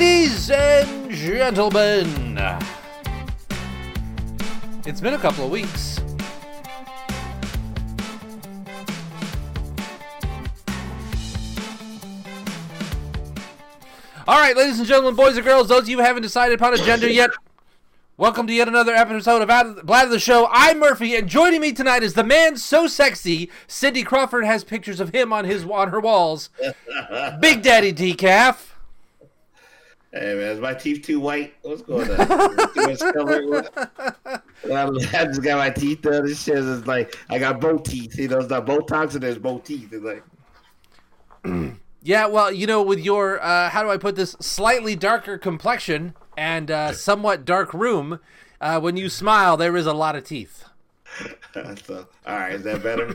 Ladies and gentlemen, it's been a couple of weeks. All right, ladies and gentlemen, boys and girls, those of you who haven't decided upon a gender yet, welcome to yet another episode of Blad the Show. I'm Murphy, and joining me tonight is the man so sexy. Cindy Crawford has pictures of him on his on her walls. Big Daddy Decaf. Hey man, is my teeth too white? What's going on? too much color? I just got my teeth done. This shit is like I got both teeth. You know, it's not Botox and there's both teeth. It's like Yeah, well, you know, with your uh, how do I put this slightly darker complexion and uh, somewhat dark room, uh, when you smile, there is a lot of teeth. so. All right, is that better?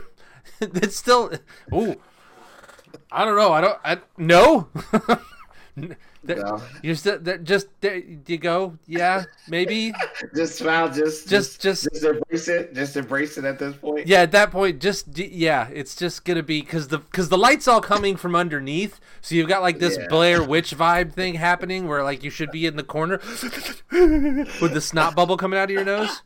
it's still, ooh, I don't know. I don't. I no. No. You're still just there you go. Yeah, maybe. just smile. Just, Just- just, just- just embrace it. Just embrace it at this point. Yeah, at that point, just yeah, it's just gonna be because the because the light's all coming from underneath, so you've got like this Yeah. Blair Witch vibe thing happening where like you should be in the corner with the snot bubble coming out of your nose.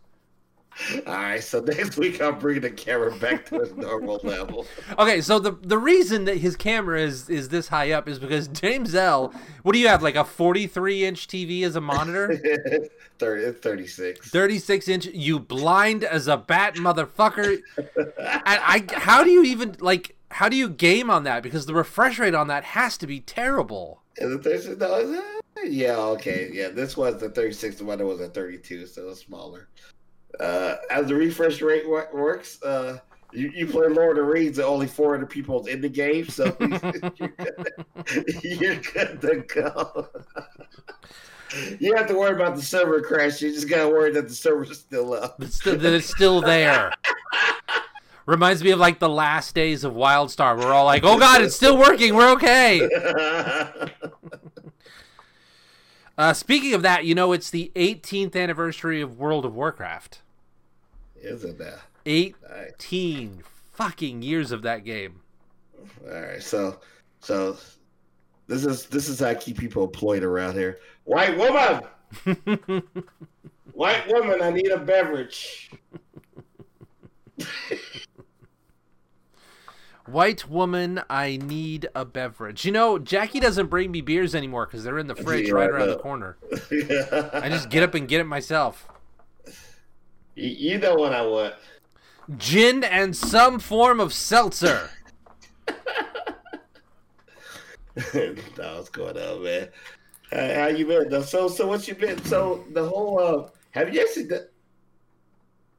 All right, so next week I'll bring the camera back to its normal level. Okay, so the the reason that his camera is is this high up is because James L. What do you have like a 43 inch TV as a monitor? 30, 36. 36 inch. You blind as a bat, motherfucker. And I, how do you even like? How do you game on that? Because the refresh rate on that has to be terrible. Is it No, is it? Yeah, okay. Yeah, this was the 36. The one that was at 32, so smaller. Uh, as the refresh rate wo- works, uh, you, you play Lord of the Rings and only 400 people in the game, so you're, good, you're good to go. you have to worry about the server crash. You just got to worry that the server's still up. It's still, that it's still there. Reminds me of like the last days of WildStar. We're all like, "Oh God, it's still working. We're okay." Uh, speaking of that, you know, it's the 18th anniversary of World of Warcraft. Isn't that? 18 Nice. fucking years of that game. All right, so so this is this is how I keep people employed around here. White woman, white woman, I need a beverage. White woman, I need a beverage. You know, Jackie doesn't bring me beers anymore because they're in the fridge Yeah, right I around the corner. I just get up and get it myself. You, know what I want. Gin and some form of seltzer. no, what's going on, man? How, how you been? So so what you been? So the whole uh, have you actually done?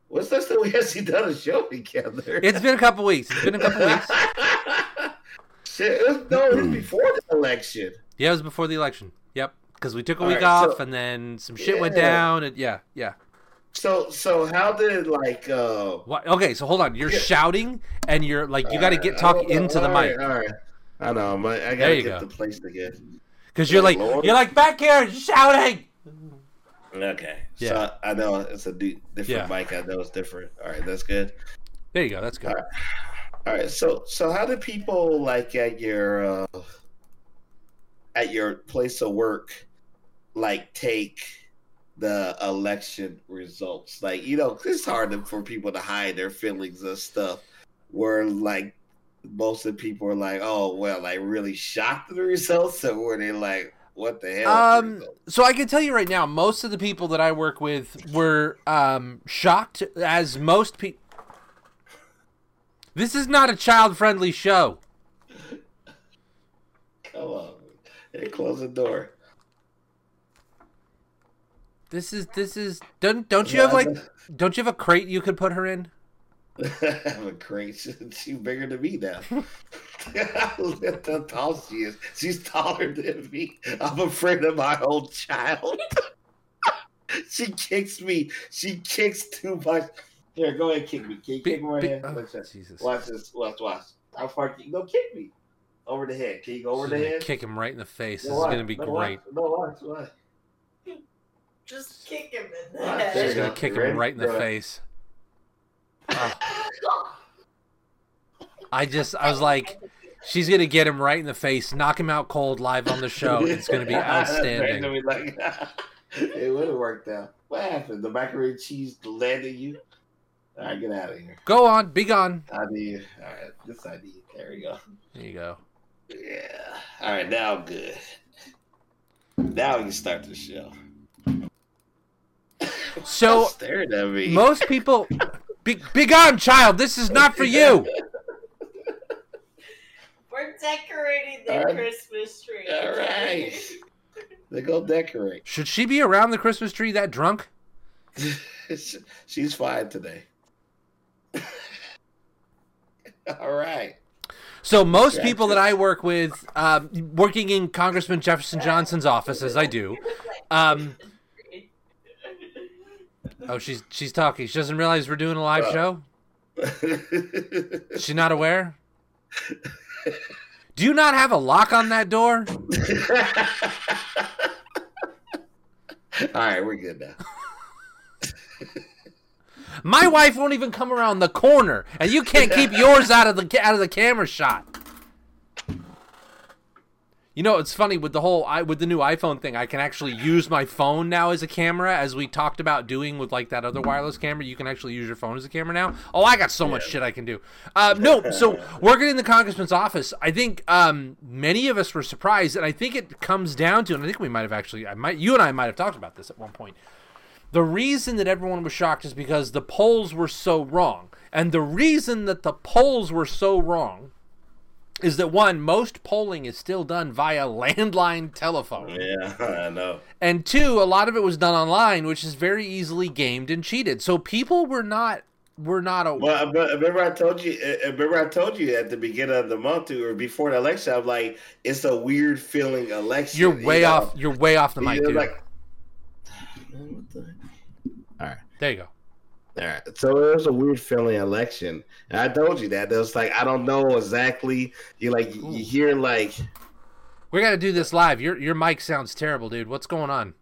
What's that? We actually done a show together? It's been a couple weeks. It's been a couple weeks. Shit, it was, no, it was before the election. Yeah, it was before the election. Yep. Because we took a All week right, off so- and then some shit went down. And yeah, yeah. So so how did like uh What? Okay, so hold on. You're Yeah. shouting and you're like, you got to get talk don't know. into the All mic. all right. I know. My, I gotta you get go. the place again. Because you're like, Lord. you're like back here shouting. Okay. Yeah. So I know it's a different Yeah. mic. I know it's different. All right, that's good. There you go. That's good. All right. All right. So so how do people like at your uh, at your place of work like take the election results? Like you know, it's hard for people to hide their feelings and stuff. Where like most of the people are like, oh well, like really shocked at the results, or were they like, what the hell? Um, so I can tell you right now, most of the people that I work with were um, shocked, as most people. This is not a child-friendly show. Come on, hey, close the door. This is this is don't don't you have like don't you have a crate you could put her in? I have a crate. She's bigger than me now. Look at how tall she is. She's taller than me. I'm afraid of my own child. she kicks me. She kicks too much. Here, go ahead, kick me. Can you Bi- kick me right here? oh, Watch this. Jesus. Watch this. Watch, watch. How far can you go? Kick me over the head. Can you go over She's the head? kick him right in the face. This No, is gonna be No, great. Watch. No, watch. Watch. Just kick him in the head. She's gonna kick him right in the face. I just I was like She's gonna get him right in the face, knock him out cold live on the show. It's gonna be outstanding. Like, it would have worked out. What happened? The macaroni and cheese landed you? All right, get out of here. Go on, be gone. I need. All right, this I need. There we go. There you go. Yeah. All right, now I'm good. Now we can start the show. So staring at me. most people, be, be gone, child. This is not for you. We're decorating the All right. Christmas tree. All right. They go decorate. Should she be around the Christmas tree that drunk? She's fine today. All right. So most people that I work with, um, working in Congressman Jefferson Johnson's office, as I do, um, oh, she's she's talking. She doesn't realize we're doing a live uh. show. She's not aware. Do you not have a lock on that door? All right, we're good now. My wife won't even come around the corner, and you can't keep yours out of the out of the camera shot. You know, it's funny with the whole I with the new iPhone thing. I can actually use my phone now as a camera, as we talked about doing with like that other wireless camera. You can actually use your phone as a camera now. Oh, I got so much shit I can do. Uh, no, so working in the congressman's office, I think um, many of us were surprised, and I think it comes down to, and I think we might have actually, I might, you and I might have talked about this at one point. The reason that everyone was shocked is because the polls were so wrong. And the reason that the polls were so wrong is that one, most polling is still done via landline telephone. Yeah, I know. And two, a lot of it was done online, which is very easily gamed and cheated. So people were not were not aware. Well, I be- remember I told you. Eh, remember I told you at the beginning of the month or before the election. I'm like, it's a weird feeling election. you're you way know? off you're way off the mic, dude. like, what the- all right. there you go. All right. So it was a weird feeling election. And I told you that. It was like I don't know exactly. You like you you hear like We got to do this live. Your your mic sounds terrible, dude. What's going on?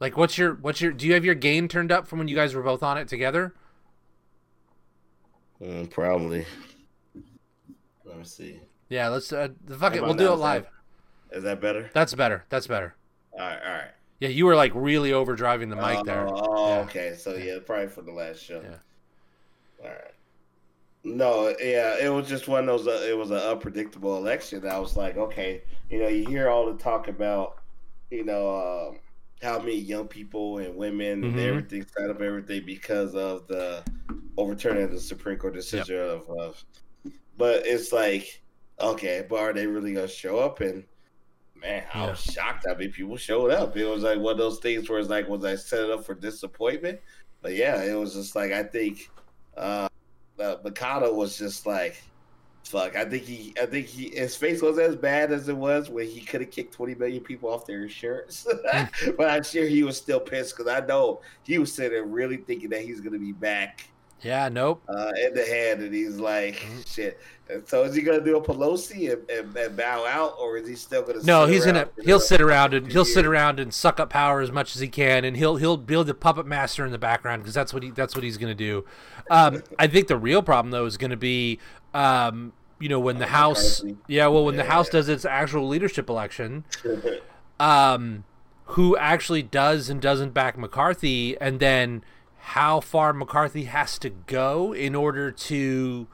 Like, what's your what's your? Do you have your gain turned up from when you guys were both on it together? mm, probably. Let me see. Yeah, let's. Uh, fuck it, we'll do it live. that- Is that better? That's better. That's better. All right. All right. Yeah, you were like really overdriving the mic there. Oh, Yeah. okay. So yeah, probably for the last show. Yeah. All right. No, yeah, it was just one of those. Uh, it was an unpredictable election. I was like, okay, you know, you hear all the talk about, you know, um, how many young people and women and Mhm. everything signed up everything because of the overturning of the Supreme Court decision of, of. But it's like, okay, but are they really gonna show up? And man, I was shocked how many people showed up. It was like one of those things where it's like, was I set it up for disappointment? But yeah, it was just like I think uh, uh Mikado was just like, fuck. I think he, I think he, his face was as bad as it was when he could have kicked twenty million people off their insurance. but I'm sure he was still pissed because I know he was sitting there really thinking that he's gonna be back Yeah, nope. uh, in the head, and he's like, Mhm. shit. And so is he gonna do a Pelosi and, and, and bow out, or is he still gonna? No, sit he's gonna he'll sit around and he'll sit around and suck up power as much as he can, and he'll he'll build the puppet master in the background because that's what he that's what he's gonna do. Um, I think the real problem though is gonna be, um, you know, when the House, yeah, well, when the House yeah. does its actual leadership election, um, who actually does and doesn't back McCarthy, and then how far McCarthy has to go in order to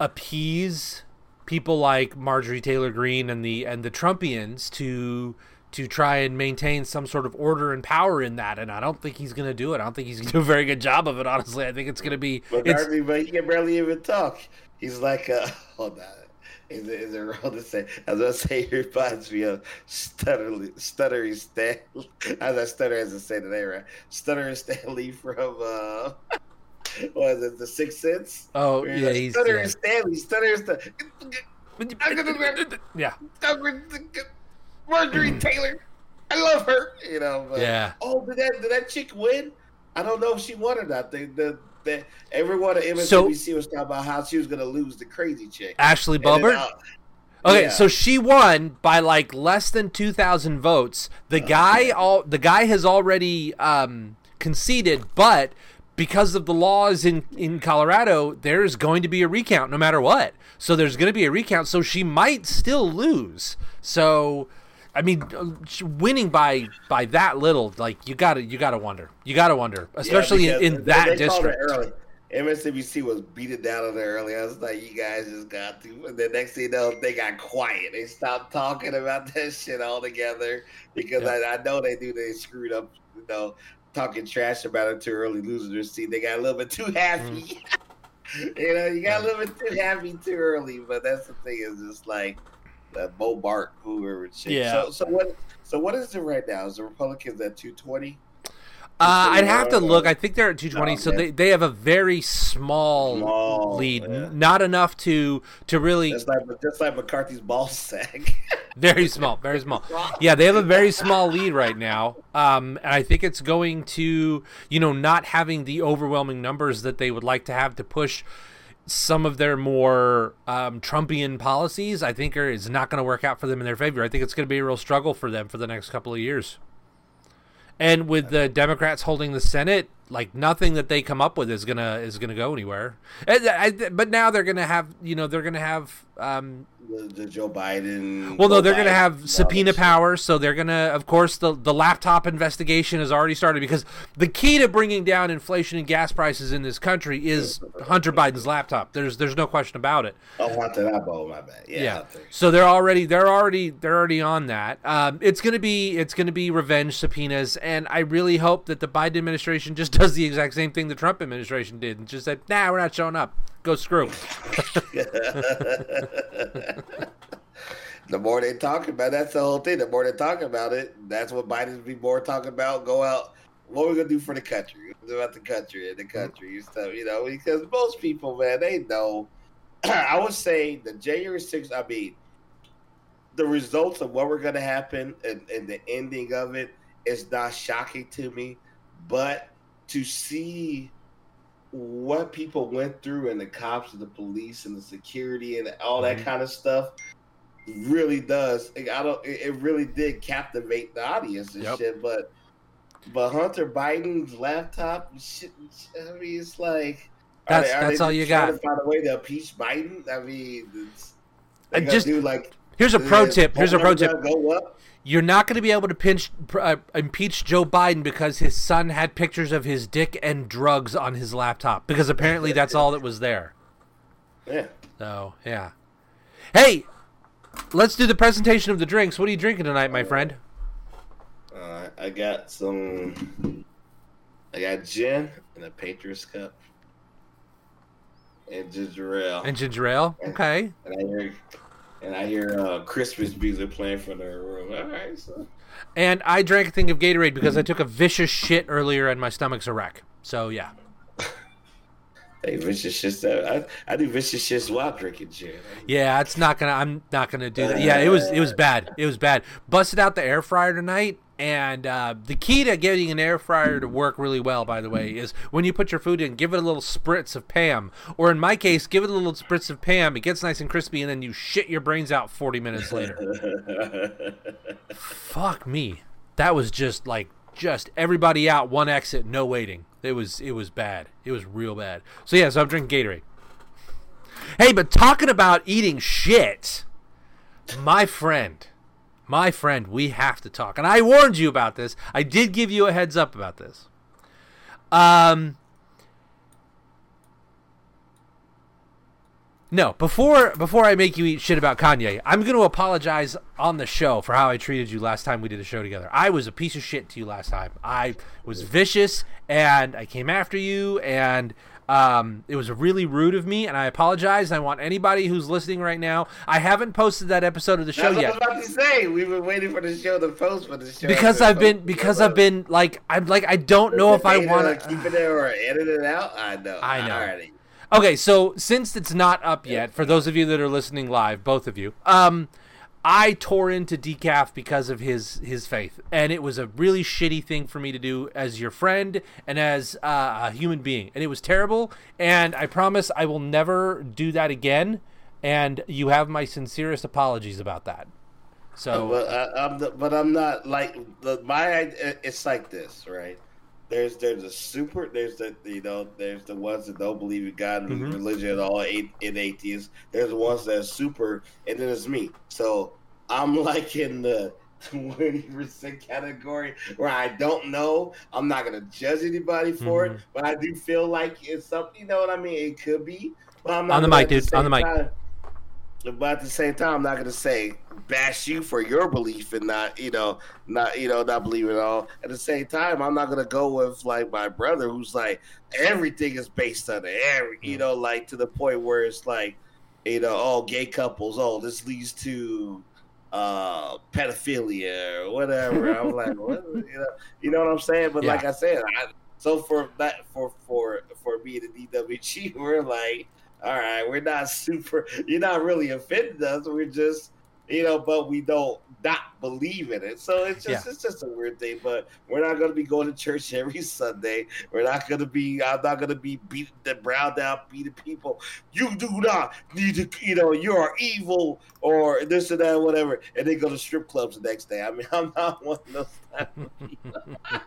appease people like Marjorie Taylor Greene and the and the Trumpians to to try and maintain some sort of order and power in that. And I don't think he's going to do it. I don't think he's going to do a very good job of it. Honestly, I think it's going to be. It's, McCarthy, but he can barely even talk. He's like, uh, hold on. Is it, is it wrong to say? As I say he reminds me of stuttering, stuttering Stan. As I stutter as I say today, right? Stuttering Stanley from uh, what is it? The Sixth Sense. oh yeah, like, he's stuttering yeah. Stanley, stuttering Stanley. yeah, Marjorie Taylor, I love her. You know. But, yeah. Oh, did that did that chick win? I don't know if she won or not. The the, the everyone at So- MSNBC was talking about how she was going to lose the crazy chick. Ashley And then, Boebert. uh, Okay, yeah. so she won by like less than two thousand votes. The guy, all the guy has already um, conceded, but because of the laws in in Colorado, there's going to be a recount no matter what. So there's going to be a recount. So she might still lose. So. I mean, winning by by that little, like you gotta you gotta wonder, you gotta wonder, especially Yeah, in, in that they district. MSNBC was beating down on there early. I was like, you guys just got to. And the next thing you know, they got quiet. They stopped talking about that shit altogether because Yeah. I, I know they knew they screwed up, you know, talking trash about it too early, losing their seat. They got a little bit too happy. Mm. you know, you got a little bit too happy too early. But that's the thing is just like that Bo Bart, whoever. Shit. Yeah. So, so what? So what is it right now? Is the Republicans at two twenty? Uh, I'd have to Uh, look. I think they're at 220, oh, so they, they have a very small, Small, lead, yeah. Not enough to to really Just like just like McCarthy's ball sack. very small, very small. Yeah, they have a very small lead right now, um, and I think it's going to you know not having the overwhelming numbers that they would like to have to push some of their more um, Trumpian policies. I think are, is not going to work out for them in their favor. I think it's going to be a real struggle for them for the next couple of years. And with the Democrats holding the Senate, like nothing that they come up with is gonna is gonna go anywhere. And I, but now they're gonna have you know they're gonna have um, the, the Joe Biden. well, no, Joe they're going to have subpoena power, so they're going to, of course, the the laptop investigation has already started because the key to bringing down inflation and gas prices in this country is Hunter Biden's laptop. There's there's no question about it. Oh, Hunter, that ball, my bad. Yeah. Yeah. So they're already they're already they're already on that. Um, it's gonna be it's gonna be revenge subpoenas, and I really hope that the Biden administration just does the exact same thing the Trump administration did and just said, "Nah, we're not showing up. Go screw." the more they talk about, that's the whole thing. The more they talk about it, that's what Biden's be more talking about. Go out. What are we gonna do for the country? About the country and the country and stuff, you know? Because most people, man, they know. I would say the January 6th, I mean, the results of what we're gonna happen and, and the ending of it is not shocking to me, but to see what people went through and the cops and the police and the security and all that Mhm. kind of stuff really does. I don't. It really did captivate the audience and Yep. shit. But but Hunter Biden's laptop, shit. I mean, it's like are That's- they- are that's they all you got. To find a way to impeach Biden. I mean, it's, just- do like Here's a pro tip. Here's a pro tip. Go up. You're not going to be able to pinch, uh, impeach Joe Biden because his son had pictures of his dick and drugs on his laptop because apparently that's all that was there. Yeah. So, yeah. Hey, let's do the presentation of the drinks. What are you drinking tonight, my friend? Uh, I got some. I got gin in a Patriots cup, and ginger ale. And ginger ale? Okay. and I hear and I hear uh, Christmas music playing from the room. All right, so And I drank a thing of Gatorade because I took a vicious shit earlier and my stomach's a wreck. So, yeah. hey, vicious shit. I, I do vicious shit while drinking gin. Yeah, it's not gonna. I'm not gonna do that. Yeah, it was. It was bad. It was bad. Busted out the air fryer tonight, and uh, the key to getting an air fryer to work really well, by the way, is when you put your food in, give it a little spritz of Pam, or in my case, give it a little spritz of Pam. It gets nice and crispy, and then you shit your brains out 40 minutes later. Fuck me. That was just like just everybody out, one exit, no waiting. It was it was bad. It was real bad. So yeah, so I'm drinking Gatorade. Hey, but talking about eating shit, my friend, my friend, we have to talk. And I warned you about this. I did give you a heads up about this. Um No, before before I make you eat shit about Kanye, I'm going to apologize on the show for how I treated you last time we did a show together. I was a piece of shit to you last time. I was vicious and I came after you and um, it was really rude of me and I apologize. I want anybody who's listening right now. I haven't posted that episode of the show That's what I yet was about to say. We've been waiting for the show to post for the show. because I've been because I've been like I'm like I don't know if I want to keep it there or edit it out. I know. I know. Alrighty. Okay, so since it's not up yet, for those of you that are listening live, both of you, um, I tore into decaf because of his his faith, and it was a really shitty thing for me to do as your friend and as uh, a human being, and it was terrible. And I promise I will never do that again. And you have my sincerest apologies about that. So But I, I'm the, but I'm not like the my. It's like this, right? there's there's a super there's the you know there's the ones that don't believe in God and Mhm. religion at all in, in atheists. There's the ones that are super, and then there's me. So I'm like in the twenty percent category where I don't know. I'm not gonna judge anybody for Mhm. it, but I do feel like it's something. You know what I mean? It could be. But I'm not On the mic, dude. On the mic. time- but at the same time, I'm not gonna say bash you for your belief and not, you know, not you know, not believe at all. At the same time, I'm not gonna go with like my brother who's like everything is based on it. Every you know, like to the point where it's like, you know, oh gay couples, oh this leads to uh pedophilia or whatever. I'm like, what you know, you know what I'm saying? But Yeah. like I said, I so for that for for for me the DWG, we're like, all right, we're not super. You're not really offending us. We're just, you know, but we don't not believe in it. So it's just Yeah. it's just a weird thing. But we're not going to be going to church every Sunday. We're not going to be. I'm not going to be beating the brown down, beating people. You do not need to. You know, you are evil or this or that, whatever. And they go to strip clubs the next day. I mean, I'm not one of those.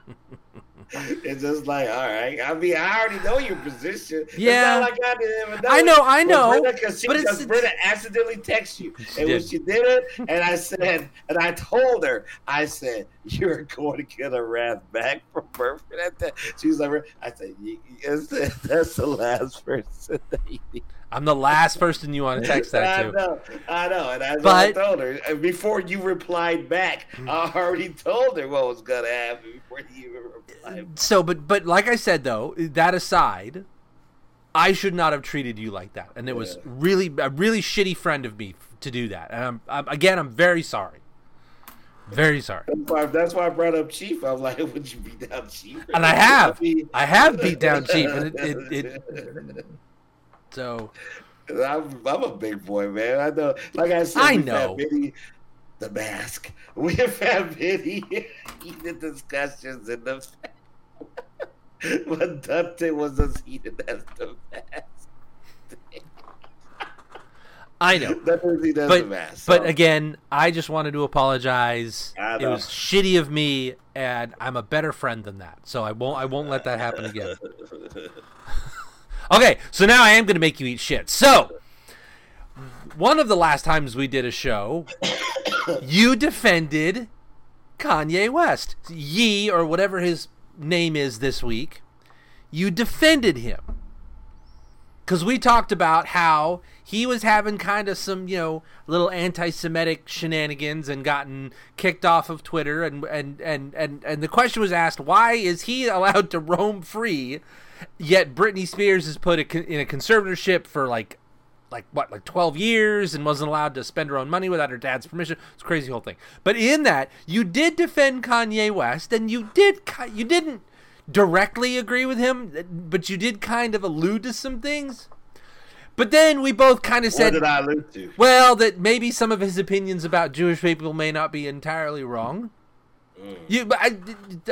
Type of people. It's just like, all right. I mean, I already know your position. Yeah. It's not like I didn't even know. I know, I know. Brenda, cause she, but it's- cause Brenda accidentally texted you, She and when she did it, and I said, and I told her, I said, you're going to get a wrath back from Burford at that. She's like, I said, "You- you- that's the last person that you need. I'm the last person you want to text that I to. know, I know, and that's But- I told her. Before you replied back, mm. I already told her what was gonna happen before you even replied. So, but but like I said though, that aside, I should not have treated you like that, and it was Yeah. really a really shitty friend of me to do that. And I'm, I'm again, I'm very sorry, very sorry. That's why, that's why I brought up Chief. I'm like, would you beat down Chief? And I have. I have beat down Chief, and it, it, it so I'm, I'm a big boy, man. I know. Like I said, I know. Many, the mask. We have had many heated discussions in the. but Dante was as heated as the mask. I know. That was he does But the mask. but again, I just wanted to apologize. It was shitty of me, and I'm a better friend than that. So I won't I won't let that happen again. Okay, so now I am going to make you eat shit. So, one of the last times we did a show, you defended Kanye West. Ye, or whatever his name is this week, you defended him. Because we talked about how he was having kind of some, you know, little anti Semitic shenanigans and gotten kicked off of Twitter. And, and, and, and, and the question was asked why is he allowed to roam free, yet Britney Spears is put in a conservatorship for like like what like 12 years and wasn't allowed to spend her own money without her dad's permission? It's a crazy whole thing. But in that you did defend kanye west and you did ki- you didn't directly agree with him but you did kind of allude to some things. But then we both kind of what said did I allude to? well that maybe some of his opinions about jewish people may not be entirely wrong Mm. you, but I,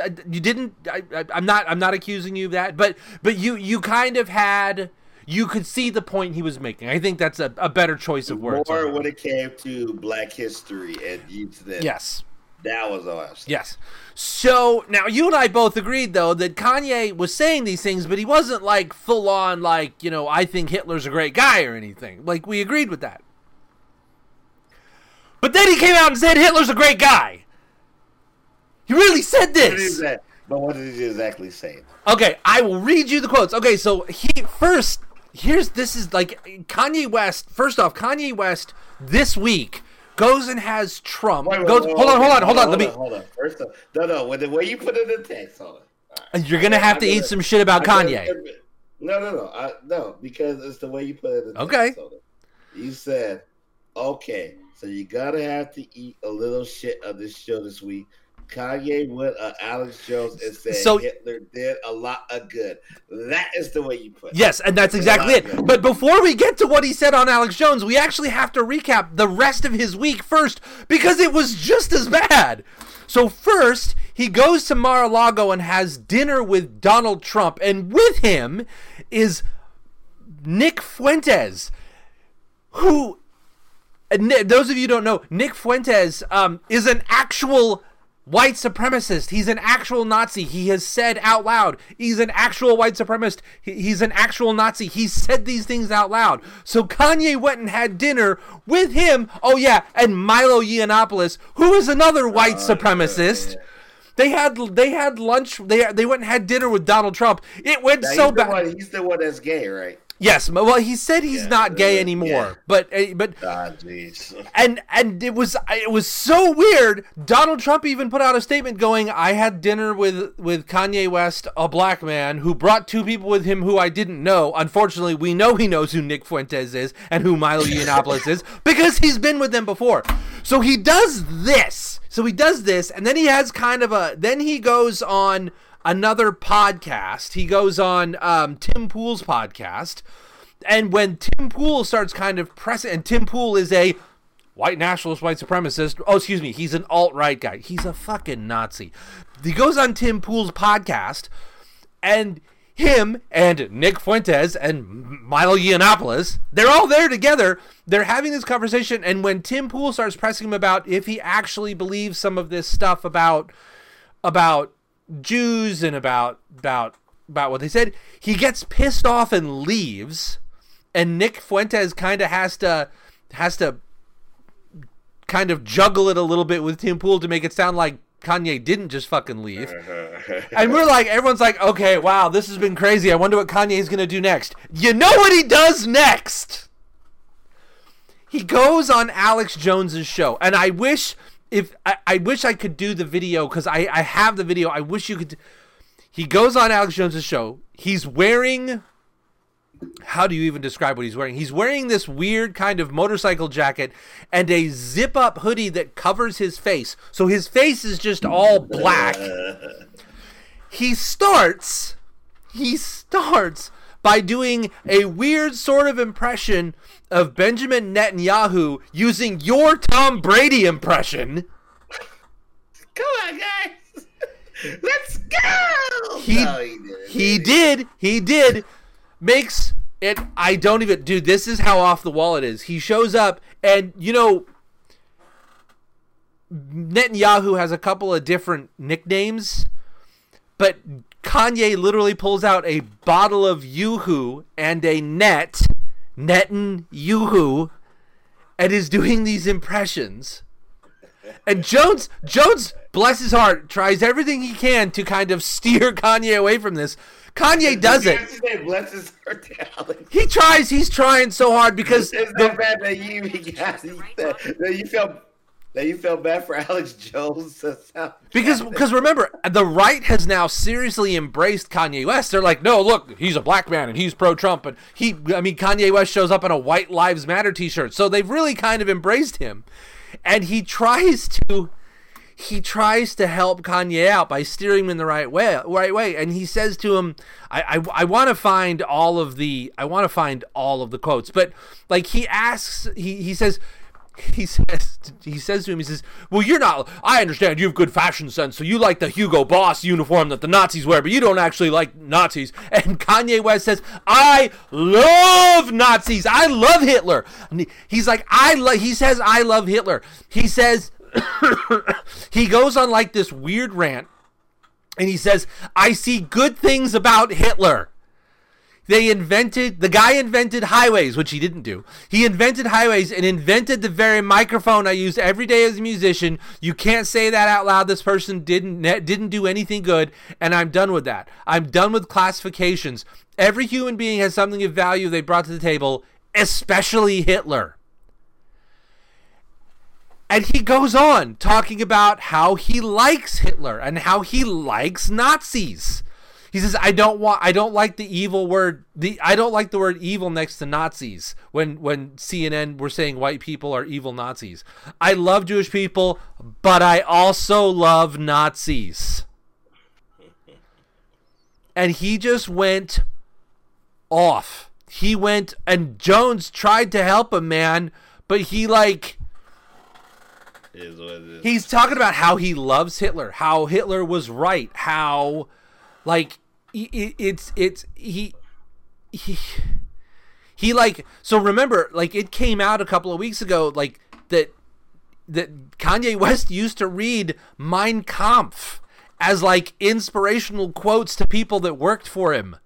I- you didn't. I, I, I'm not. I'm not accusing you of that. But, but you, you kind of had. You could see the point he was making. I think that's a, a better choice of words. More when it came to Black history and youth. That Yes. that was awesome. Yes. So now you and I both agreed though that Kanye was saying these things, but he wasn't like full on like you know I think Hitler's a great guy or anything. Like we agreed with that. But then he came out and said Hitler's a great guy. He really said What did he this. But what did he exactly say? Okay, I will read you the quotes. Okay, so he first here's this is like Kanye West. First off, Kanye West this week goes and has Trump. Wait, wait, goes, wait, hold on, okay, hold on, hold on. Let me. Hold on. First, off, no, no. When the way you put it in text, hold on. Right. You're gonna have to I'm eat gonna- some shit about I'm Kanye. gonna- No, no, no. I, no, because it's the way you put it. In Okay. text. You said, okay, so you gotta have to eat a little shit of this show this week. Kanye went uh, Alex Jones and said So- Hitler did a lot of good. That is the way you put it. Yes, and that's exactly it. But before we get to what he said on Alex Jones, we actually have to recap the rest of his week first because it was just as bad. So first, he goes to Mar-a-Lago and has dinner with Donald Trump, and with him is Nick Fuentes, who and those of you who don't know, Nick Fuentes um, is an actual white supremacist. He's an actual Nazi. He has said out loud, he's an actual white supremacist. He's an actual Nazi. He said these things out loud. So Kanye went and had dinner with him. Oh yeah, and Milo Yiannopoulos, who is another white oh, supremacist. They had they had lunch. They they went and had dinner with Donald Trump. It went Now, so bad. one, he's the one that's gay, right? Yes, well, he said he's Yeah, not gay anymore, yeah. but uh, but Ah, and and it was it was so weird. Donald Trump even put out a statement going, "I had dinner with with Kanye West, a black man who brought two people with him who I didn't know. Unfortunately, we know he knows who Nick Fuentes is and who Milo Yiannopoulos is because he's been with them before. So he does this. So he does this, and then he has kind of a. Then he goes on another podcast. He goes on um, Tim Pool's podcast. And when Tim Pool starts kind of pressing, and Tim Pool is a white nationalist, white supremacist. Oh, excuse me, he's an alt right guy. He's a fucking Nazi. He goes on Tim Pool's podcast, and him and Nick Fuentes and Milo Yiannopoulos, they're all there together. They're having this conversation, and when Tim Pool starts pressing him about if he actually believes some of this stuff about about Jews and about about about what they said, he gets pissed off and leaves, and Nick Fuentes kind of has to has to kind of juggle it a little bit with Tim Pool to make it sound like Kanye didn't just fucking leave. And we're like, everyone's like, okay, wow, this has been crazy. I wonder what Kanye's gonna do next. You know what he does next? He goes on Alex Jones's show, and I wish if I, I wish I could do the video because I I have the video. I wish you could. He goes on Alex Jones's show. He's wearing. How do you even describe what he's wearing? He's wearing this weird kind of motorcycle jacket and a zip up hoodie that covers his face. So his face is just all black he starts he starts by doing a weird sort of impression of Benjamin Netanyahu using your Tom Brady impression. Come on, guys. Let's go. He No, he didn't. he did he did makes it I don't even dude this is how off the wall it is. He shows up and you know Netanyahu has a couple of different nicknames, but Kanye literally pulls out a bottle of Yoo-hoo and a net, Netan Yoo-hoo, and is doing these impressions. And Jones, Jones, bless his heart, tries everything he can to kind of steer Kanye away from this. Kanye does it. His name blesses her. He tries. He's trying so hard because It's the, that you that you felt that you felt bad for Alex Jones. Because because remember, the right has now seriously embraced Kanye West. They're like, no, look, he's a black man and he's pro Trump, and he, I mean, Kanye West shows up in a White Lives Matter T-shirt, so they've really kind of embraced him, and he tries to. He tries to help Kanye out by steering him in the right way, right way, and he says to him, "I, I, I want to find all of the, I want to find all of the quotes, but like he asks, he, he says, he says he says to him he says well you're not i understand you have good fashion sense so you like the hugo boss uniform that the nazis wear but you don't actually like nazis. And kanye west says i love nazis. I love hitler. And he- he's like i love he says i love hitler. He says he goes on like this weird rant and he says i see good things about hitler they invented the guy invented highways which he didn't do. He invented highways and invented the very microphone i use every day as a musician. You can't say that out loud. This person didn't didn't do anything good and i'm done with that. I'm done with classifications. Every human being has something of value they brought to the table especially hitler. And he goes on talking about how he likes Hitler and how he likes Nazis. He says, "I don't want. I don't like the evil word. The I don't like the word evil next to Nazis. When when CNN were saying white people are evil Nazis. I love Jewish people, but I also love Nazis." And he just went off. He went, and Jones tried to help him, man, but he like Is what it is. he's talking about how he loves Hitler, how Hitler was right, how like i- i- it's it's he he he like so remember like it came out a couple of weeks ago like that that Kanye West used to read Mein Kampf as like inspirational quotes to people that worked for him.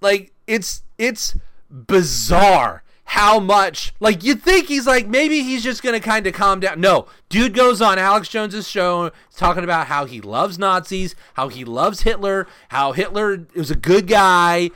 Like it's it's bizarre how much like you think he's like maybe he's just gonna kind of calm down. No dude goes on alex jones's show talking about how he loves nazis how he loves hitler how hitler is a good guy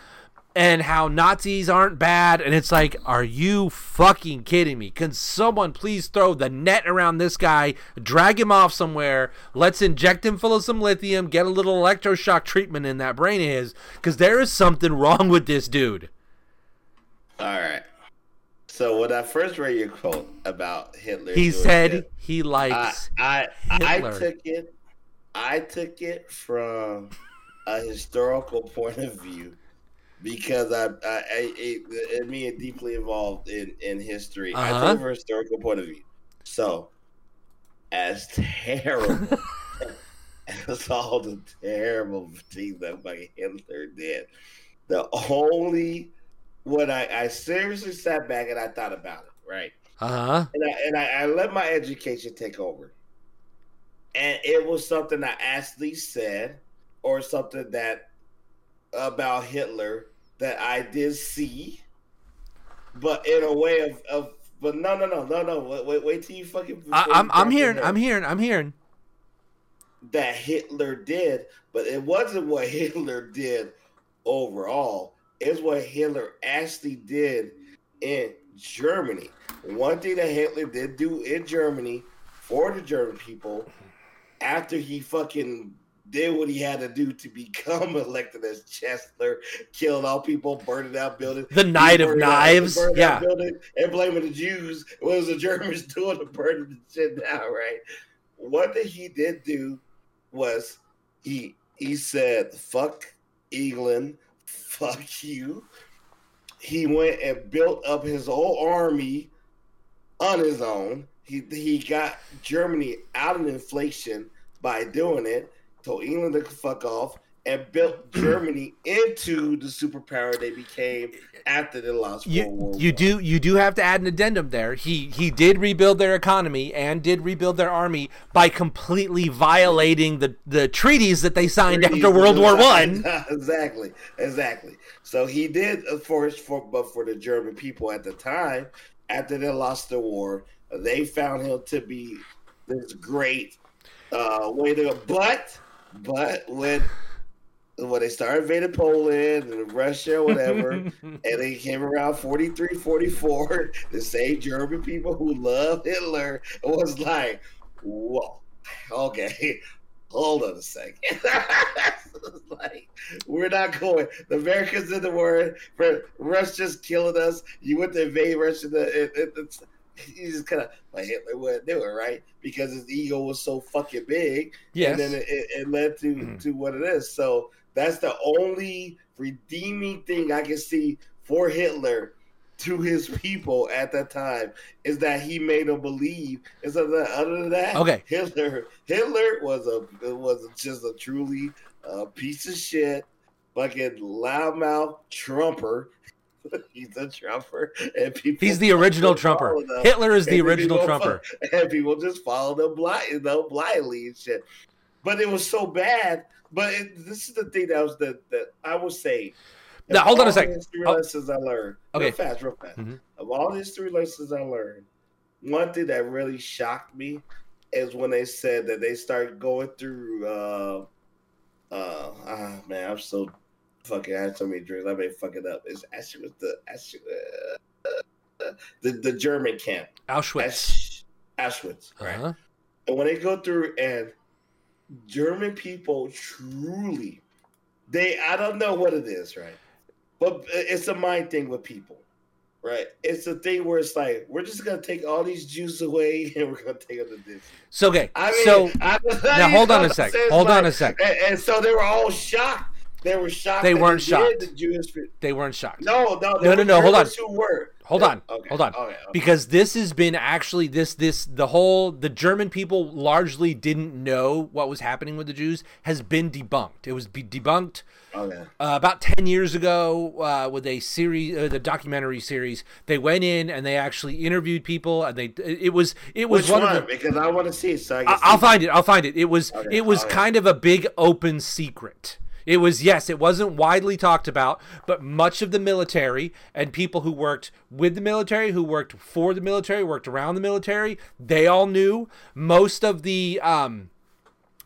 and how nazis aren't bad and it's like are you fucking kidding me? Can someone please throw the net around this guy drag him off somewhere let's inject him full of some lithium get a little electroshock treatment in that brain of his because there is something wrong with this dude. All right. So when I first read your quote about Hitler, He said this, he I, likes. I I Hitler. took it I took it from a historical point of view because I I, I it, and me are deeply involved in in history. I Uh-huh. took it from a historical point of view. So as terrible as all the terrible things that fucking Hitler did, the only when I, I seriously sat back and I thought about it, right? Uh huh. and I, and I, I let my education take over. And it was something I actually said, or something that about Hitler that I did see, but in a way of, of but no, no, no, no, no. Wait, wait, wait till you fucking. I'm before you I'm hearing. I'm hearing. I'm hearing. that Hitler did, but it wasn't what Hitler did overall. It's what Hitler actually did in Germany. One thing that Hitler did do in Germany for the German people after he fucking did what he had to do to become elected as chancellor, killed all people, burning out buildings. The Night of Knives. down Yeah. and blaming the Jews. What was the Germans doing to burn the shit down, right? One thing he did do was he he said, "Fuck England, fuck you." He went and built up his whole army on his own. He he got Germany out of inflation by doing it. Told England to fuck off and built Germany into the superpower they became after they lost World You War you One. do you do have to add an addendum there. He he did rebuild their economy and did rebuild their army by completely violating the the treaties that they signed after World War One. exactly, exactly. So he did, of course, for but for the German people at the time, after they lost the war, they found him to be this great uh, way to. But but when when they started invading Poland and Russia, whatever, and they came around 43, 44, the same German people who love Hitler was like, whoa, okay, hold on a second. Like, we're not going. The Americans in the war, Russia's killing us. You went to invade Russia. The, it, it, it's, he just kind of like Hitler wouldn't do it, right? Because his ego was so fucking big yes. and then it, it, led to Mhm. to what it is. So that's the only redeeming thing I can see for Hitler to his people at that time is that he made them believe. Is that other than that, Okay. Hitler Hitler was a was just a truly uh, piece of shit, fucking loudmouth trumper. He's a trumper, and people. He's the original trumper. them Hitler is the original trumper. and people just follow them blind, you know, blindly and shit. But it was so bad. But it, this is the thing that was the that I would say. Now, hold on a second. History Oh. lessons I learned. Okay. Real fast, real fast. Mhm. Of all the history lessons I learned, one thing that really shocked me is when they said that they started going through. uh uh ah, man, I'm so fucking. I had so many drinks. I may fuck it up. It's actually was the actually uh, the the German camp. Auschwitz. Ash- Auschwitz, right? Uh-huh. And when they go through and German people truly, they I don't know what it is, right? But it's a mind thing with people, right? It's a thing where it's like we're just gonna take all these Jews away and we're gonna take them to this. So okay. I mean, so I, now hold on a sec. Hold on a sec. And, and so they were all shocked. They were shocked. They weren't shocked. The Jewish, They weren't shocked. no, no, No, no, no, hold on. Who were? Hold on, Okay, hold on, okay, okay. because this has been actually this this the whole the German people largely didn't know what was happening with the Jews has been debunked. It was be debunked uh, about 10 years ago uh, with a series uh, the documentary series. They went in and they actually interviewed people and they it was it was Which one, one? of the Because I want to see it. So I can I- I'll find it. I'll find it. It was it was kind of a big open secret it was yes it wasn't widely talked about but much of the military and people who worked with the military who worked for the military worked around the military they all knew most of the um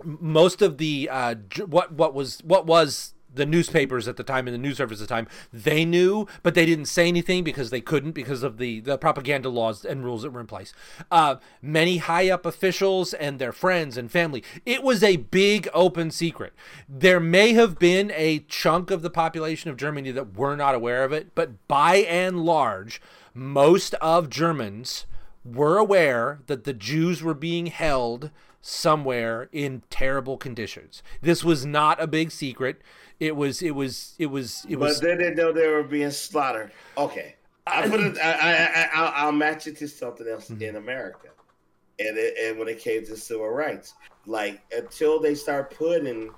most of the uh, what what was what was the newspapers at the time and the news service at the time they knew but they didn't say anything because they couldn't because of the the propaganda laws and rules that were in place uh, many high up officials and their friends and family it was a big open secret there may have been a chunk of the population of germany that were not aware of it but by and large most of germans were aware that the Jews were being held somewhere in terrible conditions. This was not a big secret. It was it was it was it was. But was didn't know they were being slaughtered. Okay. I put it. I, I, I, I'll, I'll match it to something else Mm-hmm. in America, and it, and when it came to civil rights, like until they start putting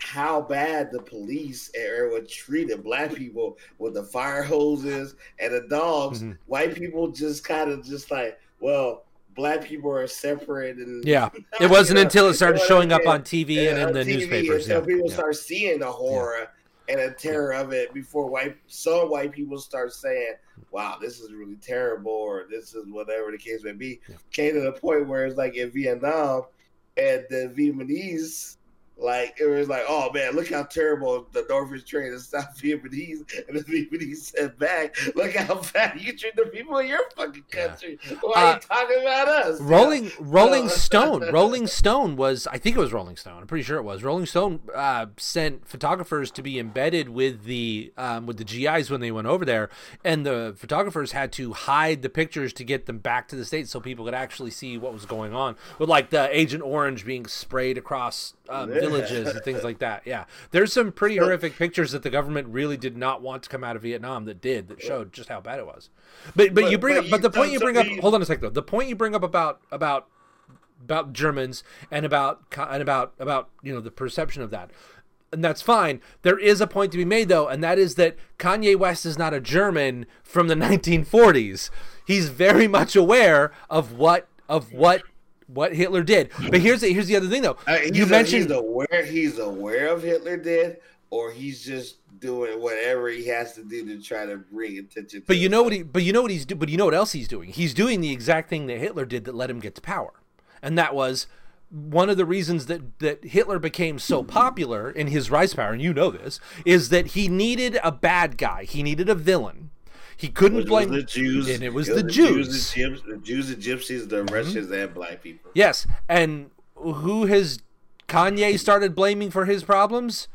how bad the police era treated black people with the fire hoses and the dogs, Mhm. white people just kind of just like, well, black people are separate and yeah. It wasn't You know, until it started showing up on TV and in the TV newspapers. Until Yeah. people yeah. start seeing the horror and the terror of it before white some white people start saying, "Wow, this is really terrible," or "This is whatever the case may be." Yeah. Came to the point where it's like in Vietnam and the Vietnamese. Like it was like, oh man, look how terrible the is treating the South Vietnamese, and the Vietnamese said back, look how bad you treat the people in your fucking Yeah. country. Why Uh, are you talking about us? Rolling Rolling So- Stone. Rolling Stone was I think it was Rolling Stone. I'm pretty sure it was. Rolling Stone uh, sent photographers to be embedded with the um, with the GIs when they went over there, and the photographers had to hide the pictures to get them back to the states so people could actually see what was going on with like the Agent Orange being sprayed across um, Yeah. villages and things like that. Yeah, there's some pretty horrific pictures that the government really did not want to come out of Vietnam that did that showed just how bad it was. But but, But- you bring but up but the point you bring up hold on a second though the point you bring up about about about Germans and about and about about you know the perception of that and that's fine there is a point to be made though and that is that Kanye West is not a German from the 1940s he's very much aware of what of what what Hitler did but here's the, here's the other thing though Uh, he's you a- mentioned he's aware he's aware of Hitler did, or he's just doing whatever he has to do to try to bring attention. To But you know what he but you know what he's do, but you know what else he's doing? He's doing the exact thing that Hitler did that let him get to power. And that was one of the reasons that that Hitler became so popular in his rise power, and you know this, is that he needed a bad guy. He needed a villain. He couldn't blame the Jews, and it was It the the Jews. the, Gyps, the Jews, the Gypsies, the mm-hmm. Russians, and black people. Yes, and who has Kanye started blaming for his problems?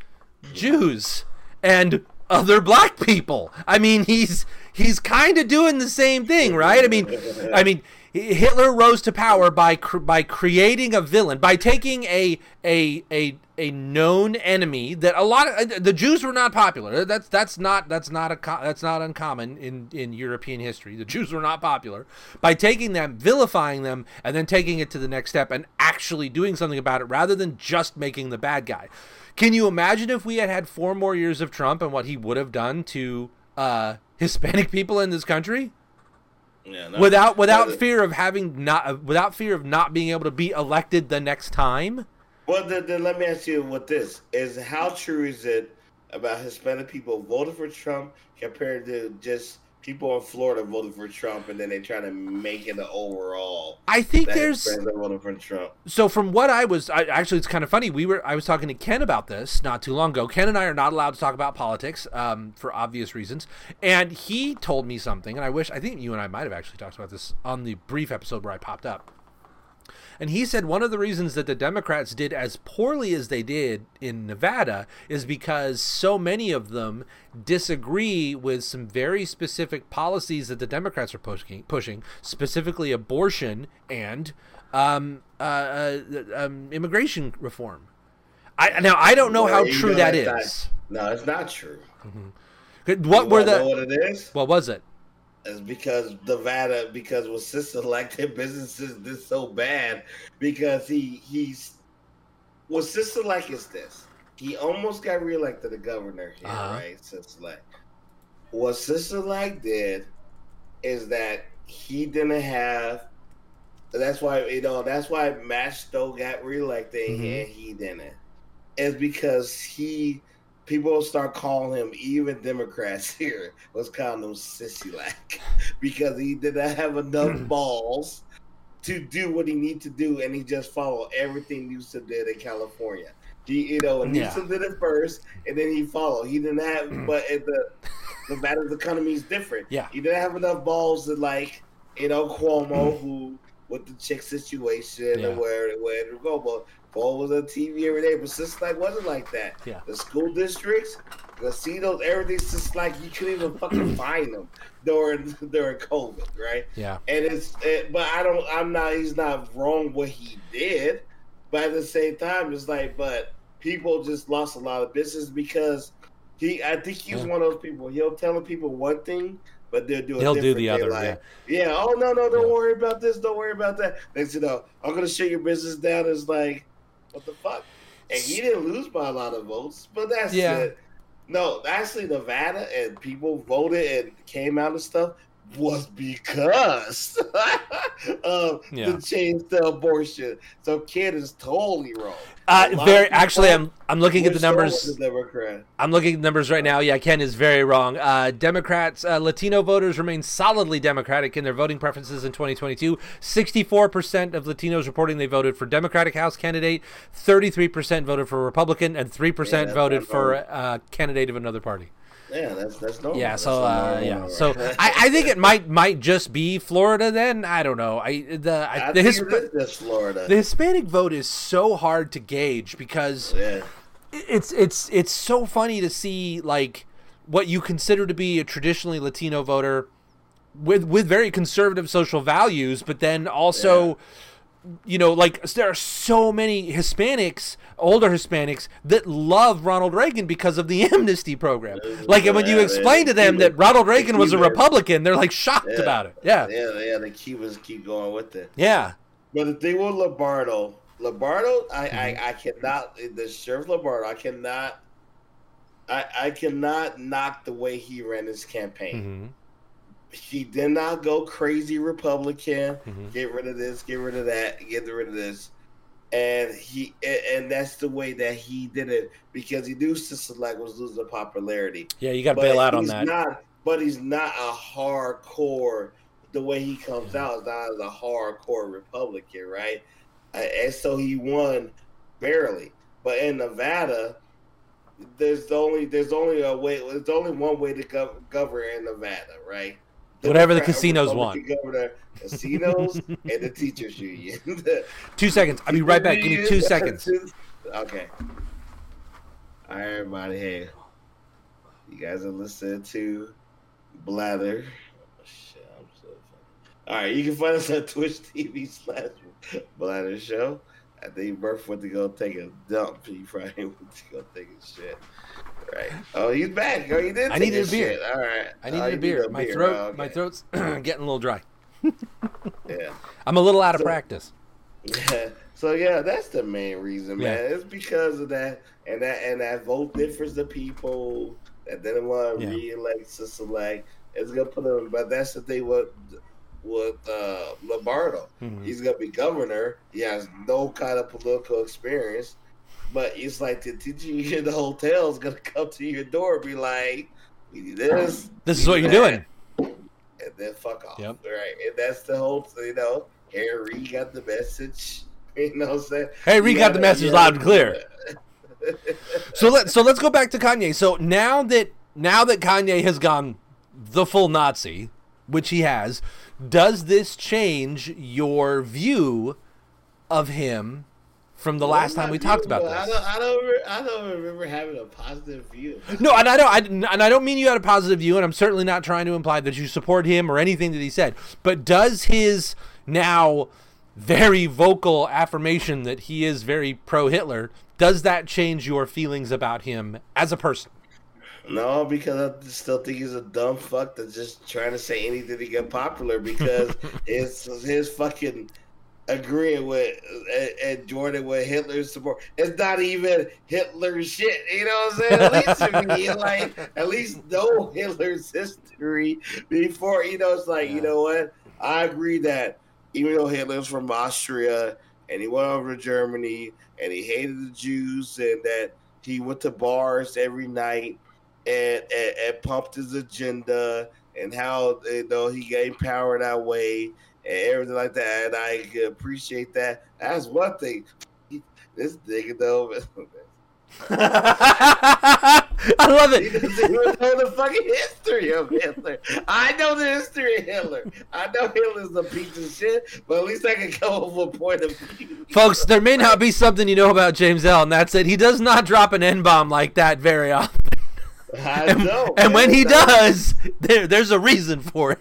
Jews and other black people. I mean, he's he's kind of doing the same thing, right? I mean, I mean, Hitler rose to power by cr- by creating a villain, by taking a a a a known enemy that a lot of the Jews were not popular. That's that's not that's not a that's not uncommon in in European history. The Jews were not popular. By taking them, vilifying them, and then taking it to the next step and actually doing something about it, rather than just making the bad guy. Can you imagine if we had had four more years of Trump and what he would have done to uh, Hispanic people in this country? Yeah, no. without without fear of having not without fear of not being able to be elected the next time. Well, then, then let me ask you what this is: How true is it about Hispanic people voting for Trump compared to just people in Florida voting for Trump, and then they try to make it an overall? I think that there's for Trump. so from what I was I, actually it's kind of funny. We were I was talking to Ken about this not too long ago. Ken and I are not allowed to talk about politics um, for obvious reasons, and he told me something, and I wish I think you and I might have actually talked about this on the brief episode where I popped up. And he said one of the reasons that the Democrats did as poorly as they did in Nevada is because so many of them disagree with some very specific policies that the Democrats are pushing, pushing specifically abortion and um, uh, uh, um, immigration reform. I, now I don't know how Well, you true know that is. No, it's not true. What You were wanna know the what it is? what was it? Is because Nevada because with Sisolak their businesses did so bad because he he's what Sisolak is this. He almost got reelected the governor here, Uh-huh. right? Sisolak. What Sisolak did is that he didn't have that's why you know that's why Masto got reelected Mhm. and he didn't. It's because he people start calling him even Democrats here was calling him sissy like because he didn't have enough balls to do what he need to do and he just followed everything Newsom did in California. He, you know, Yeah. Newsom did it first and then he followed. He didn't have mm. but it, the Nevada's economy is different. Yeah. He didn't have enough balls to like, you know, Cuomo mm. who with the chick situation Yeah. and where where to go. But Paul was on TV every day, but Sisolak wasn't like that. Yeah. The school districts, casinos, everything's just like you couldn't even fucking find them during during COVID, right? Yeah. And it's it, but I don't I'm not he's not wrong what he did, but at the same time it's like but people just lost a lot of business because he I think he's Yeah. one of those people. He'll tell people one thing, but they'll do it He'll do the other. like, yeah. yeah. Oh no, no, don't Yeah. worry about this. Don't worry about that. Next, you know, I'm gonna shut your business down. It's like, what the fuck? And he didn't lose by a lot of votes, but that's Yeah. it. No, actually, Nevada and people voted and came out and stuff was because of Yeah. the change to abortion. So kid is totally wrong. Uh, very actually, I'm I'm looking at the numbers. I'm looking at the numbers right now. Yeah, Ken is very wrong. Uh, Democrats, uh, Latino voters remain solidly Democratic in their voting preferences in 2022. 64% of Latinos reporting they voted for Democratic House candidate, 33% voted for Republican, and 3% Yeah, voted for uh, candidate of another party. Yeah, that's that's normal. Yeah, so uh, yeah, one, so? I, I think it might might just be Florida. Then I don't know. I the I, I the, Hisp- Florida. the Hispanic vote is so hard to gauge because yeah. it's it's it's so funny to see like what you consider to be a traditionally Latino voter with with very conservative social values, but then also you know like there are so many Hispanics, older Hispanics that love Ronald Reagan because of the amnesty program. Like and when you explain to them that Ronald Reagan was a Republican, they're like shocked Yeah. about it. Yeah. Yeah, yeah, the Cubans keep going with it. Yeah. But the thing with Lombardo, Lombardo, I, Mm-hmm. I, I cannot the sheriff Lombardo, I cannot, I, I cannot knock the way he ran his campaign. hmm He did not go crazy Republican. Mhm. Get rid of this, get rid of that, get rid of this, and he and, that's the way that he did it because he knew Sisolak was losing popularity. Yeah, you got to bail out on that. Not, but he's not a hardcore. The way he comes out is not as a hardcore Republican, right? And so he won barely. But in Nevada, there's only there's only a way. There's only one way to gov- govern in Nevada, right? Whatever the casinos want. Casinos and the teachers union. Two seconds. I'll be right back. Give me two seconds. Okay. All right, everybody. Hey, you guys are listening to Blather. Oh, shit, I'm so funny. All right, you can find us on Twitch TV slash Blather Show. I think Murph went to go take a dump. He probably went to go take a shit. Right. Oh, he's back. Oh, he did. I needed a beer. shit. All right. I Oh, needed you a beer. need My throat, Oh, my throat's getting a little dry. Yeah. I'm a little out of So- practice. Yeah. So yeah, that's the main reason, man. Yeah. It's because of that and that and that vote difference of people that didn't want to Yeah. re-elect to select. It's gonna put them, but that's the thing with with uh, Lombardo. Mhm. He's gonna be governor. He has no kind of political experience, but it's like the you in the hotel is gonna come to your door and be like, "We need this. This is what you're that," doing. and then fuck off. Yep. Right, and that's the whole. You know, Harry got the message. You know what I'm saying? You got the message loud and clear. So let so let's go back to Kanye. So now that now that Kanye has gone the full Nazi, which he has, does this change your view of him from the last time we talked about I this? don't, I don't. re- I don't remember having a positive view. No, and I don't, I, and I don't mean you had a positive view, and I'm certainly not trying to imply that you support him or anything that he said. But does his now very vocal affirmation that he is very pro Hitler does that change your feelings about him as a person? No, because I still think he's a dumb fuck that's just trying to say anything to get popular because it's his fucking agreeing with and, and Jordan with Hitler's support. It's not even Hitler's shit. You know what I'm saying? At least me, like at least know Hitler's history before you know. It's like you know what? I agree that even though Hitler's from Austria and he went over to Germany and he hated the Jews and that he went to bars every night and, and, and pumped his agenda and how you know he gained power that way and everything like that. And I appreciate that. That's one thing. This nigga though, I love it. know the fucking history of Hitler. I know the history of Hitler. I know Hitler's a piece of shit, but at least I can come up with a point of view. Folks, there may not be something you know about James L, and that's it. He does not drop an N bomb like that very often. I And, know. and when he does, there, there's a reason for it.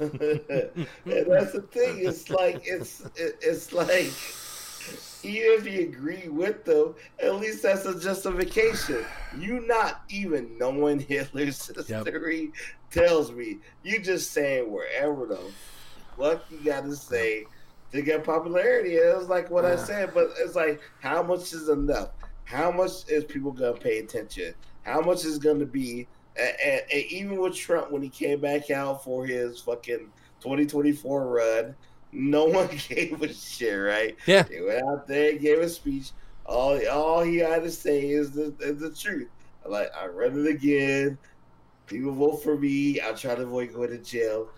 And that's the thing. It's like it's it, it's like even if you agree with them, at least that's a justification. You not even knowing Hitler's Yep. history tells me you just saying wherever the fuck you got to say to get popularity. It was like what I said, but it's like how much is enough? How much is people gonna pay attention? How much is gonna be? And, and, and even with Trump, when he came back out for his fucking 2024 run, no one gave a shit, right? Yeah. He went out there, and gave a speech. All all he had to say is the is the truth. Like I run it again. People vote for me. I'll try to avoid going to jail.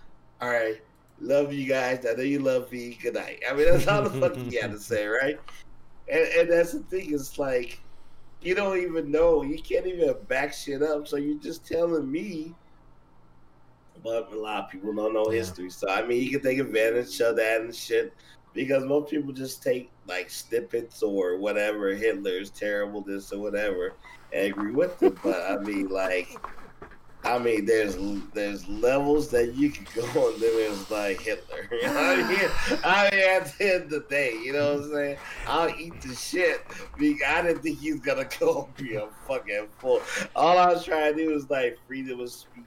All right. Love you guys. I know you love me. Good night. I mean, that's all the fuck you had to say, right? And, and that's the thing. It's like you don't even know. You can't even back shit up. So you're just telling me. But a lot of people don't know Yeah. history. So I mean, you can take advantage of that and shit because most people just take like snippets or whatever. Hitler's terrible, this or whatever, and agree with them. But I mean, like. I mean, there's there's levels that you can go on. Them is like Hitler. You know what I mean? I mean, at the end of the day, you know what I'm saying? I'll eat the shit because I didn't think he's gonna go be a fucking fool. All I was trying to do was like freedom of speech,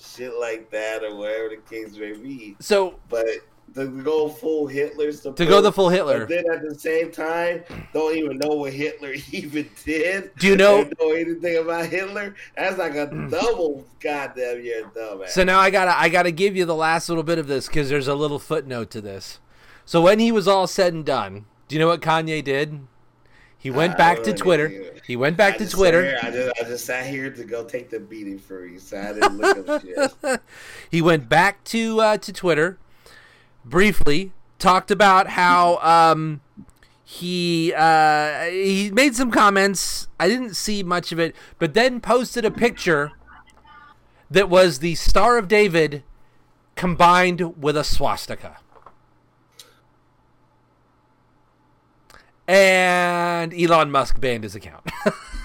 shit like that, or whatever the case may be. So But to go full Hitler support, to go the full Hitler, but then at the same time, don't even know what Hitler even did. do you know? Don't know anything about Hitler? That's like a double goddamn year dumbass. So now I gotta I gotta give you the last little bit of this because there's a little footnote to this. So when he was all said and done, do you know what Kanye did? He went I back to Twitter. He went back I to Twitter. here- I just, I just sat here to go take the beating for you, so I didn't look up shit. he went back to uh, to Twitter briefly, talked about how um, he uh, he made some comments. I didn't see much of it, but then posted a picture that was the Star of David combined with a swastika. And Elon Musk banned his account.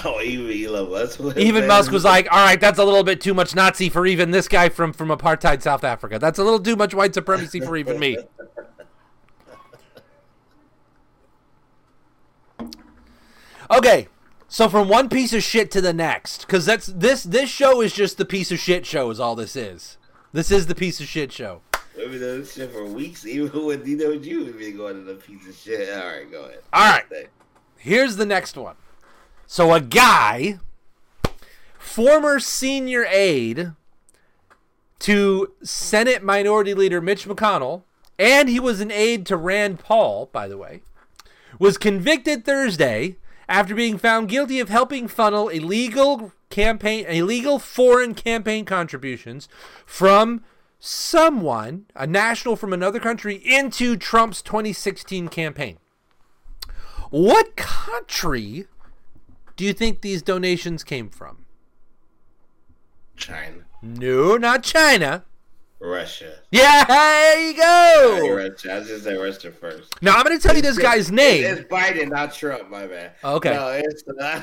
Oh, even Elon Musk. was- even Musk was like, "All right, that's a little bit too much Nazi for even this guy from from apartheid South Africa. That's a little too much white supremacy for even me." Okay, so from one piece of shit to the next, because that's this this show is just the piece of shit show. Is all this is. This is the piece of shit show. We've been doing this shit for weeks, even when you know you would be going to the piece of shit. All right, go ahead. All right. Here's the next one. So a guy, former senior aide to Senate Minority Leader Mitch McConnell, and he was an aide to Rand Paul, by the way, was convicted Thursday after being found guilty of helping funnel illegal campaign illegal foreign campaign contributions from someone, a national from another country, into Trump's 2016 campaign. What country do you think these donations came from? China, No, not China. Russia. Yeah, there you go. Russia. I just say Russia first. Now I'm going to tell you this guy's name. It's Biden, not Trump. My man. Oh, okay. No, it's. Uh,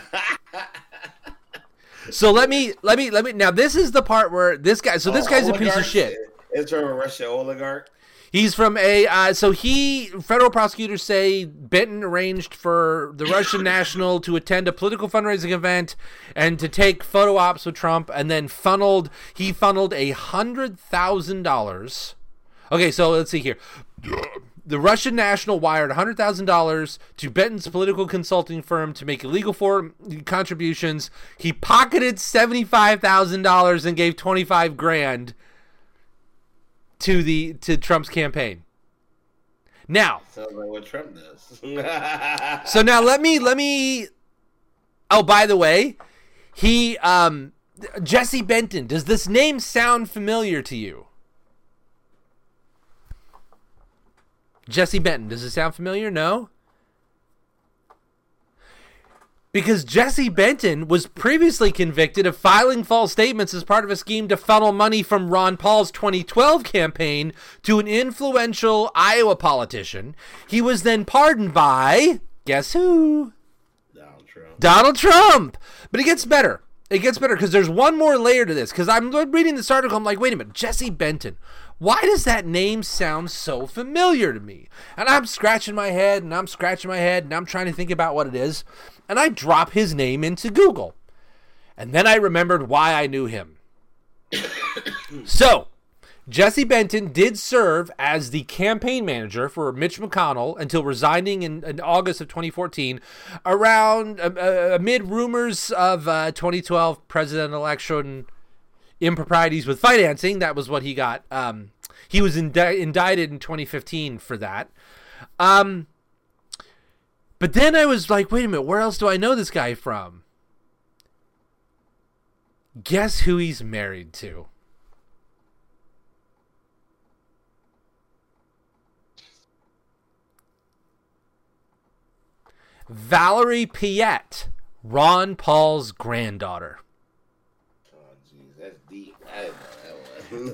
so let me let me let me now this is the part where this guy so this Oh, guy's a piece of shit. It's from a Russian oligarch. He's from a uh, so he federal prosecutors say Benton arranged for the Russian national to attend a political fundraising event and to take photo ops with Trump, and then funneled he funneled a hundred thousand dollars. Okay, so let's see here. The Russian national wired $100,000 to Benton's political consulting firm to make illegal for contributions. He pocketed $75,000 and gave 25 grand to the to Trump's campaign. Now, Sounds like what Trump does. so now let me let me Oh, by the way, he um Jesse Benton, does this name sound familiar to you? Jesse Benton, does it sound familiar? No? Because Jesse Benton was previously convicted of filing false statements as part of a scheme to funnel money from Ron Paul's 2012 campaign to an influential Iowa politician. He was then pardoned by, guess who? Donald Trump. Donald Trump. But it gets better. It gets better because there's one more layer to this. Because I'm reading this article, I'm like, wait a minute, Jesse Benton. Why does that name sound so familiar to me? And I'm scratching my head and I'm scratching my head and I'm trying to think about what it is. And I drop his name into Google. And then I remembered why I knew him. so, Jesse Benton did serve as the campaign manager for Mitch McConnell until resigning in, in August of 2014, around uh, uh, amid rumors of uh, 2012 presidential election improprieties with financing. That was what he got. Um, he was indi- indicted in 2015 for that. Um, but then I was like, wait a minute, where else do I know this guy from? Guess who he's married to? Valori Pierce, Ron Paul's granddaughter. Oh, jeez, that's deep. That one.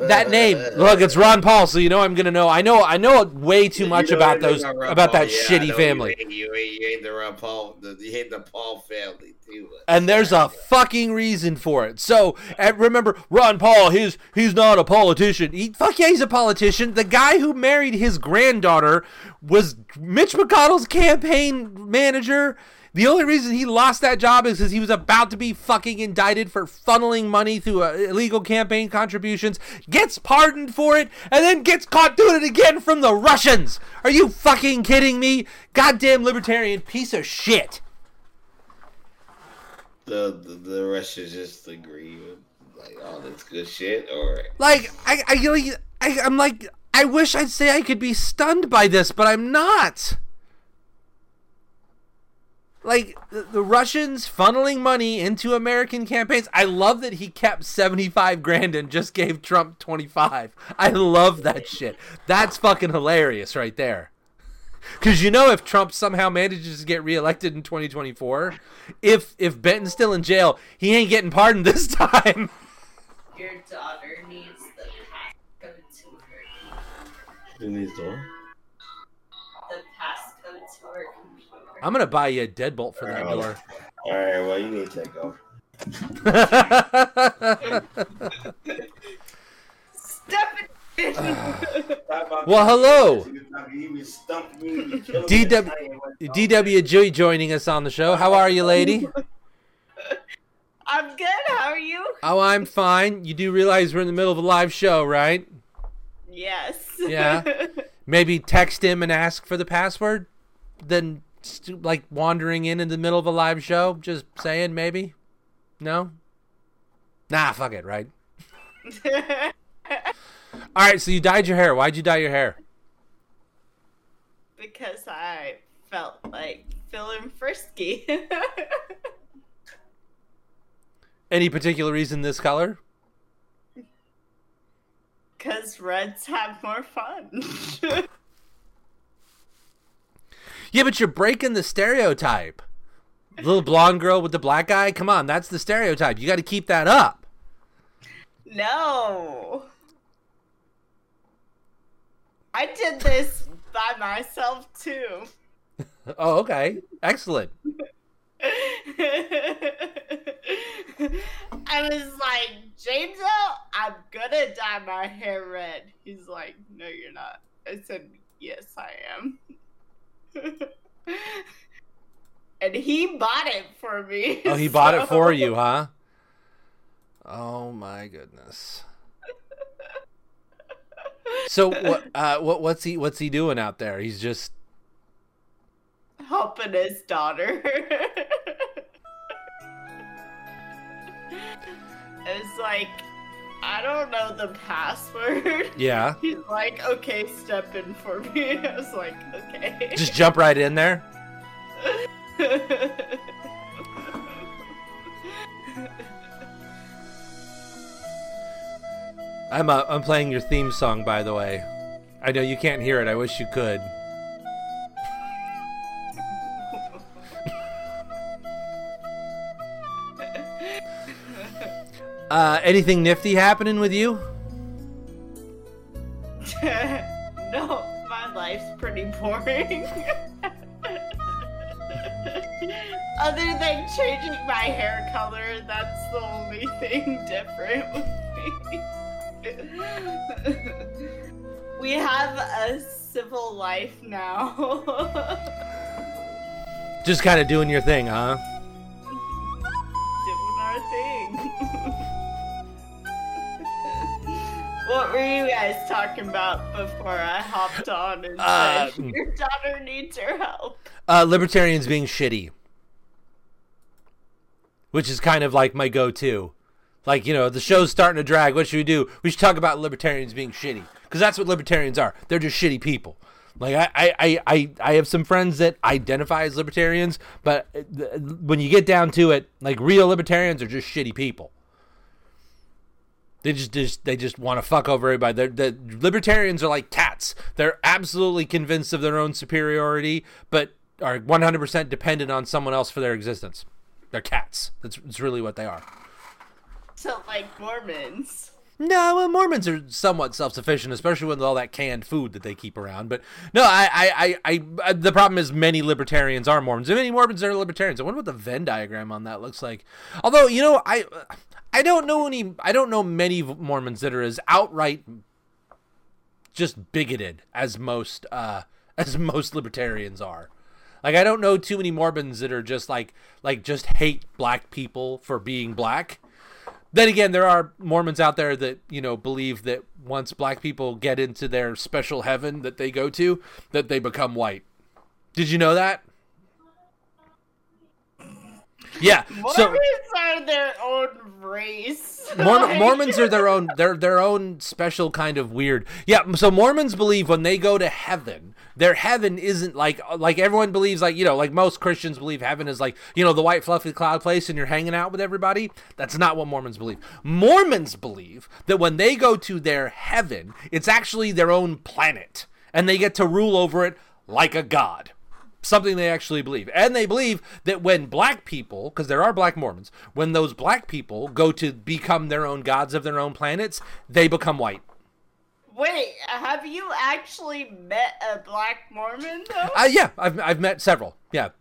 That name, look, it's Ron Paul, so you know I'm gonna know. I know, I know way too much You know about those, about that Yeah, shitty family. You, ain't- you, ain't the Ron Paul. The, you hate the Paul family too. and there's a fucking reason for it. So, and remember, Ron Paul, He's he's not a politician. He, fuck yeah, he's a politician. The guy who married his granddaughter was Mitch McConnell's campaign manager. The only reason he lost that job is because he was about to be fucking indicted for funneling money through uh, illegal campaign contributions, gets pardoned for it, and then gets caught doing it again from the Russians. Are you fucking kidding me? Goddamn libertarian piece of shit. the, the the Russians just agree with like all this good shit, or Like I, I, I, I'm like, I wish I'd say I could be stunned by this, but I'm not. Like the, the Russians funneling money into American campaigns. I love that he kept 75 grand and just gave Trump 25. I love that shit. That's fucking hilarious right there. Cuz you know if Trump somehow manages to get reelected in 2024, if if Benton's still in jail, he ain't getting pardoned this time. Your daughter needs the passcode to her who needs the I'm gonna buy you a deadbolt for that door. All right, well you need to take off. Stephanie! Well, hello. DW DW DW Joy joining us on the show. How are you, lady? I'm good. How are you? Oh, I'm fine. You do realize we're in the middle of a live show, right? Yes. Yeah. Maybe text him and ask for the password. Then, st- like wandering in in the middle of a live show, just saying maybe. No. Nah, fuck it, right? All right. So you dyed your hair. Why'd you dye your hair? because I felt like feeling frisky. Any particular reason this color? Because reds have more fun. Yeah, but you're breaking the stereotype. Little blonde girl with the black eye. Come on, that's the stereotype. You got to keep that up. no. I did this by myself too. Oh, okay. Excellent. I was like, James, I'm gonna dye my hair red. He's like, No, you're not. I said, Yes, I am. and he bought it for me. Oh, he bought it for you, huh? Oh my goodness. So what? Uh, what? What's he? What's he doing out there? He's just. helping his daughter. it's like, I don't know the password. Yeah. He's like, okay, step in for me. I was like, okay. Just jump right in there. I'm uh, I'm playing your theme song, by the way. I know you can't hear it. I wish you could. Uh, anything nifty happening with you? no, my life's pretty boring. Other than changing my hair color, that's the only thing different with me. we have a civil life now. Just kind of doing your thing, huh? Doing our thing. What were you guys talking about before I hopped on and Uh, said your daughter needs your help? Uh, libertarians being shitty, which is kind of like my go-to. Like you know, the show's starting to drag. What should we do? We should talk about libertarians being shitty because that's what libertarians are. They're just shitty people. Like I, I, I, I, have some friends that identify as libertarians, but uh, when you get down to it, like real libertarians are just shitty people. They just, just they just want to fuck over everybody. They're, the libertarians are like cats. They're absolutely convinced of their own superiority, but are 100% dependent on someone else for their existence. They're cats. That's, that's really what they are. So like Mormons. No, well, Mormons are somewhat self-sufficient, especially with all that canned food that they keep around. But no, I, I, I, I the problem is many libertarians are Mormons, and many Mormons are libertarians. I wonder what the Venn diagram on that looks like. Although you know, I, I don't know any, I don't know many Mormons that are as outright just bigoted as most, uh, as most libertarians are. Like I don't know too many Mormons that are just like, like just hate black people for being black then again, there are Mormons out there that you know believe that once black people get into their special heaven that they go to, that they become white. Did you know that? Yeah. Mormons So are their own race. Mor- Mormons are their own they're their own special kind of weird. Yeah, so Mormons believe when they go to heaven, their heaven isn't like like everyone believes like, you know, like most Christians believe heaven is like, you know, the white fluffy cloud place and you're hanging out with everybody. That's not what Mormons believe. Mormons believe that when they go to their heaven, it's actually their own planet and they get to rule over it like a god something they actually believe. And they believe that when black people, because there are black Mormons, when those black people go to become their own gods of their own planets, they become white. Wait, have you actually met a black Mormon though? Uh, yeah, I've, I've met several. Yeah, yeah.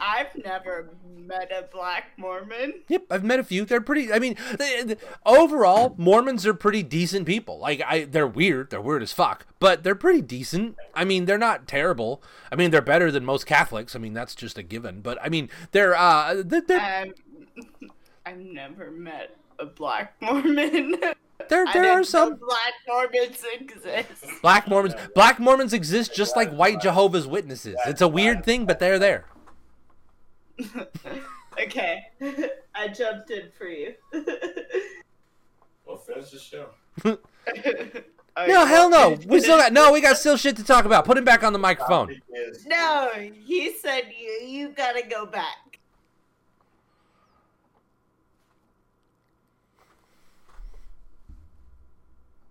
I've never met a black Mormon. Yep, I've met a few. They're pretty. I mean, they, they- overall, Mormons are pretty decent people. Like, I, they're weird. They're weird as fuck, but they're pretty decent. I mean, they're not terrible. I mean, they're better than most Catholics. I mean, that's just a given. But I mean, they're uh, they're Um, I've never met a black Mormon. there, there are some black Mormons exist. Black Mormons. Black Mormons exist just like white Jehovah's Witnesses. It's a weird thing, but they're there. okay, I jumped in for you. Well, finish the show. No, hell no. We still got no. We got still shit to talk about. Put him back on the microphone. No, he said you you gotta go back.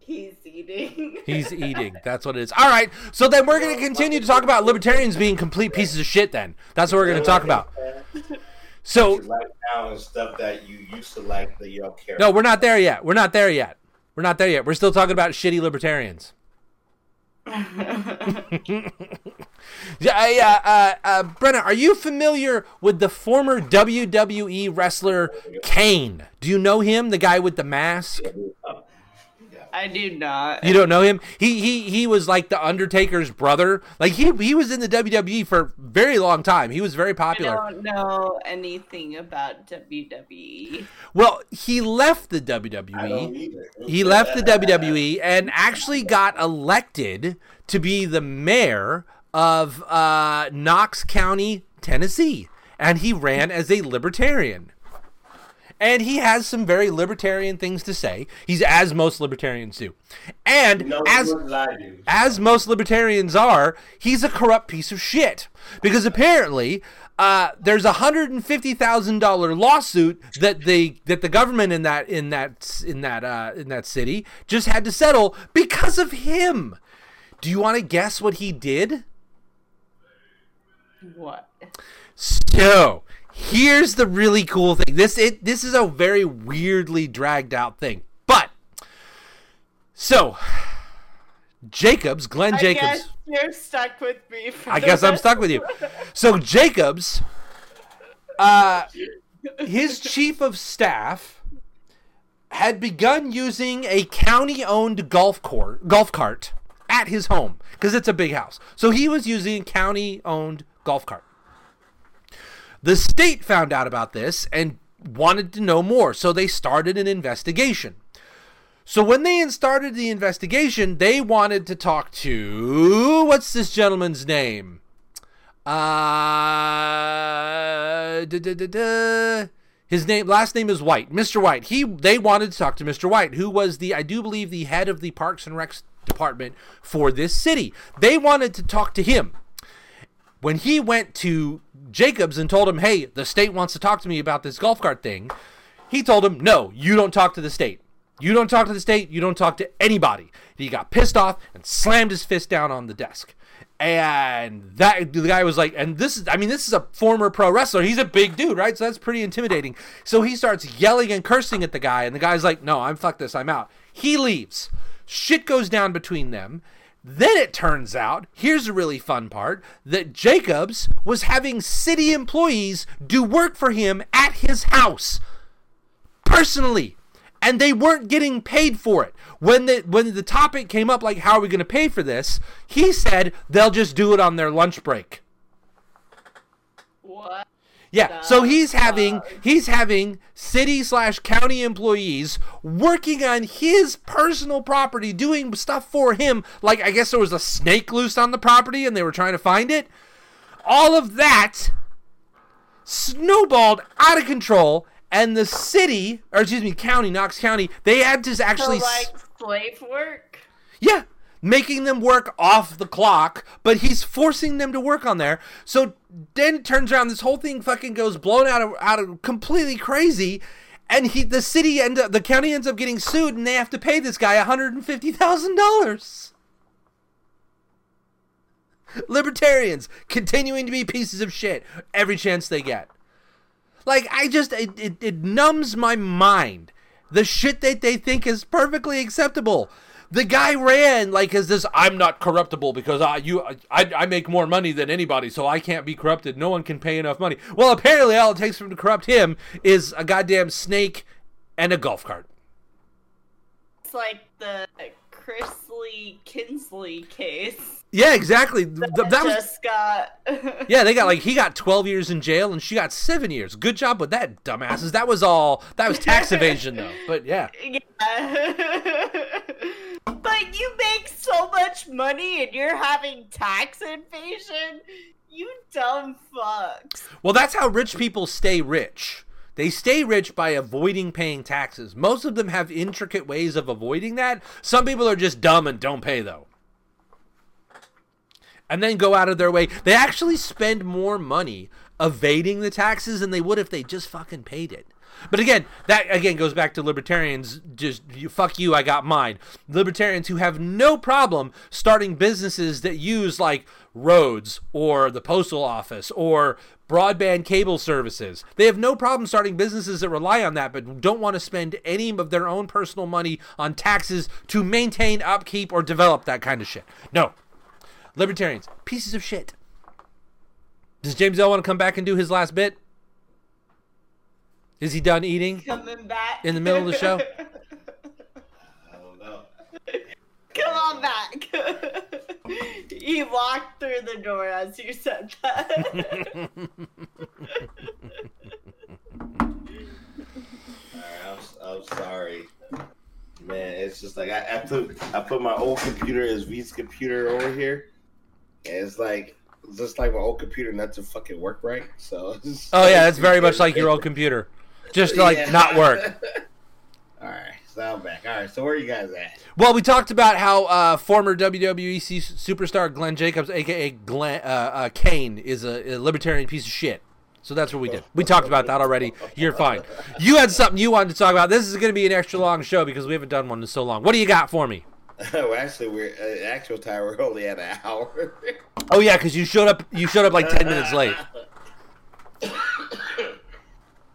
He's eating. He's eating. That's what it is. All right. So then we're going to continue to talk about libertarians being complete pieces of shit. Then that's what we're going to talk about. So like now and stuff that you used to like that you don't care. no, we're not there yet. We're not there yet. We're not there yet. We're still talking about shitty libertarians. Yeah, I, uh, uh, uh, Brenna, are you familiar with the former WWE wrestler Kane? Do you know him, the guy with the mask? I do not. You don't know him? He he he was like the Undertaker's brother. Like he he was in the WWE for a very long time. He was very popular. I don't know anything about WWE. Well, he left the WWE. He left the WWE and actually got elected to be the mayor of uh, Knox County, Tennessee, and he ran as a libertarian. And he has some very libertarian things to say. He's as most libertarians do. And No as one lied to. as most libertarians are, he's a corrupt piece of shit. Because apparently, uh, there's a hundred and fifty thousand dollar lawsuit that the that the government in that in that in that uh, in that city just had to settle because of him. Do you want to guess what he did? What? So here's the really cool thing. This it this is a very weirdly dragged out thing, but so Jacobs, Glenn I Jacobs. guess you're stuck with me. For I guess I'm stuck with you. So Jacobs, uh, his chief of staff had begun using a county-owned golf court, golf cart at his home because it's a big house. So he was using a county-owned golf cart. The state found out about this and wanted to know more, so they started an investigation. So when they started the investigation, they wanted to talk to what's this gentleman's name? Uh, duh, duh, duh. his name, last name is White, Mr. White. He, they wanted to talk to Mr. White, who was the, I do believe, the head of the Parks and Recs department for this city. They wanted to talk to him. When he went to Jacobs and told him, "Hey, the state wants to talk to me about this golf cart thing," he told him, "No, you don't talk to the state." You don't talk to the state. You don't talk to anybody. He got pissed off and slammed his fist down on the desk. And that the guy was like, and this is, I mean, this is a former pro wrestler. He's a big dude, right? So that's pretty intimidating. So he starts yelling and cursing at the guy, and the guy's like, no, I'm fuck this, I'm out. He leaves. Shit goes down between them. Then it turns out, here's a really fun part, that Jacobs was having city employees do work for him at his house personally and they weren't getting paid for it. When the when the topic came up like how are we going to pay for this? He said they'll just do it on their lunch break. What? Yeah, so he's having he's having city slash county employees working on his personal property, doing stuff for him. Like I guess there was a snake loose on the property, and they were trying to find it. All of that snowballed out of control, and the city, or excuse me, county, Knox County, they had to actually So, like slave work? yeah, making them work off the clock, but he's forcing them to work on there. So then turns around, this whole thing fucking goes blown out of out of completely crazy, and he the city end up the county ends up getting sued, and they have to pay this guy one hundred and fifty thousand dollars. Libertarians continuing to be pieces of shit every chance they get. Like I just it, it, it numbs my mind. The shit that they think is perfectly acceptable. The guy ran like as this I'm not corruptible because I you I, I make more money than anybody, so I can't be corrupted. No one can pay enough money. Well, apparently all it takes for him to corrupt him is a goddamn snake and a golf cart. It's like the Chrisley Kinsley case. Yeah, exactly. Th- That, that was just got. Yeah, they got like he got 12 years in jail and she got 7 years. Good job with that, dumbasses. That was all that was tax evasion though. But yeah. Yeah. you make so much money and you're having tax evasion? You dumb fucks. Well, that's how rich people stay rich. They stay rich by avoiding paying taxes. Most of them have intricate ways of avoiding that. Some people are just dumb and don't pay though. And then go out of their way. They actually spend more money evading the taxes than they would if they just fucking paid it. But again, that again goes back to libertarians. Just you, fuck you, I got mine. Libertarians who have no problem starting businesses that use like roads or the postal office or broadband cable services. They have no problem starting businesses that rely on that, but don't want to spend any of their own personal money on taxes to maintain, upkeep, or develop that kind of shit. No, libertarians, pieces of shit. Does James L want to come back and do his last bit? Is he done eating? Coming back. In the middle of the show? I don't know. Come on back. he walked through the door as you said that. Alright, I'm, I'm sorry. Man, it's just like I, I put I put my old computer as V's computer over here. And it's like just like my old computer not to fucking work right. So it's- Oh yeah, it's very much like your old computer, just like Yeah. not work. Alright, so I'm back. Alright, so where you guys at? Well, we talked about how uh, former WWE c- superstar Glenn Jacobs, aka Glenn uh, uh, Kane, is a, a libertarian piece of shit. So that's what we did. We talked about that already. You're fine. You had something you wanted to talk about. This is going to be an extra long show because we haven't done one in so long. What do you got for me? well, actually, we're uh, actual time. We're only at an hour. Oh yeah, because you showed up. You showed up like ten minutes late.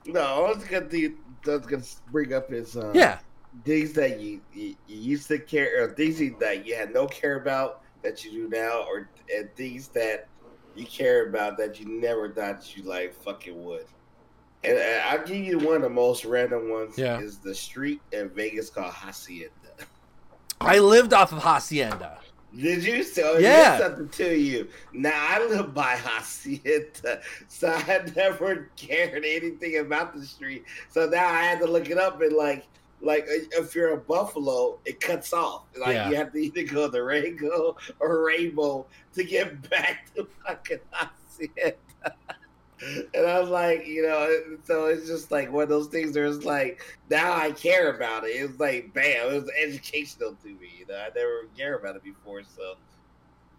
no, I was gonna, do, I was gonna bring up his uh, Yeah. things that you, you, you used to care, or things that you had no care about that you do now, or and things that you care about that you never thought you like fucking would. And uh, I'll give you one of the most random ones. Yeah. Is the street in Vegas called Hacienda. I lived off of Hacienda. Did you? So Yeah. something to you. Now I live by Hacienda, so I never cared anything about the street. So now I had to look it up and like, like uh, if you're a Buffalo, it cuts off. Like Yeah. you have to either go to Rango or Rainbow to get back to fucking Hacienda. And I was like, you know, so it's just like one of those things where it's like, now I care about it. It was like, bam, it was educational to me. You know, I never cared about it before. So,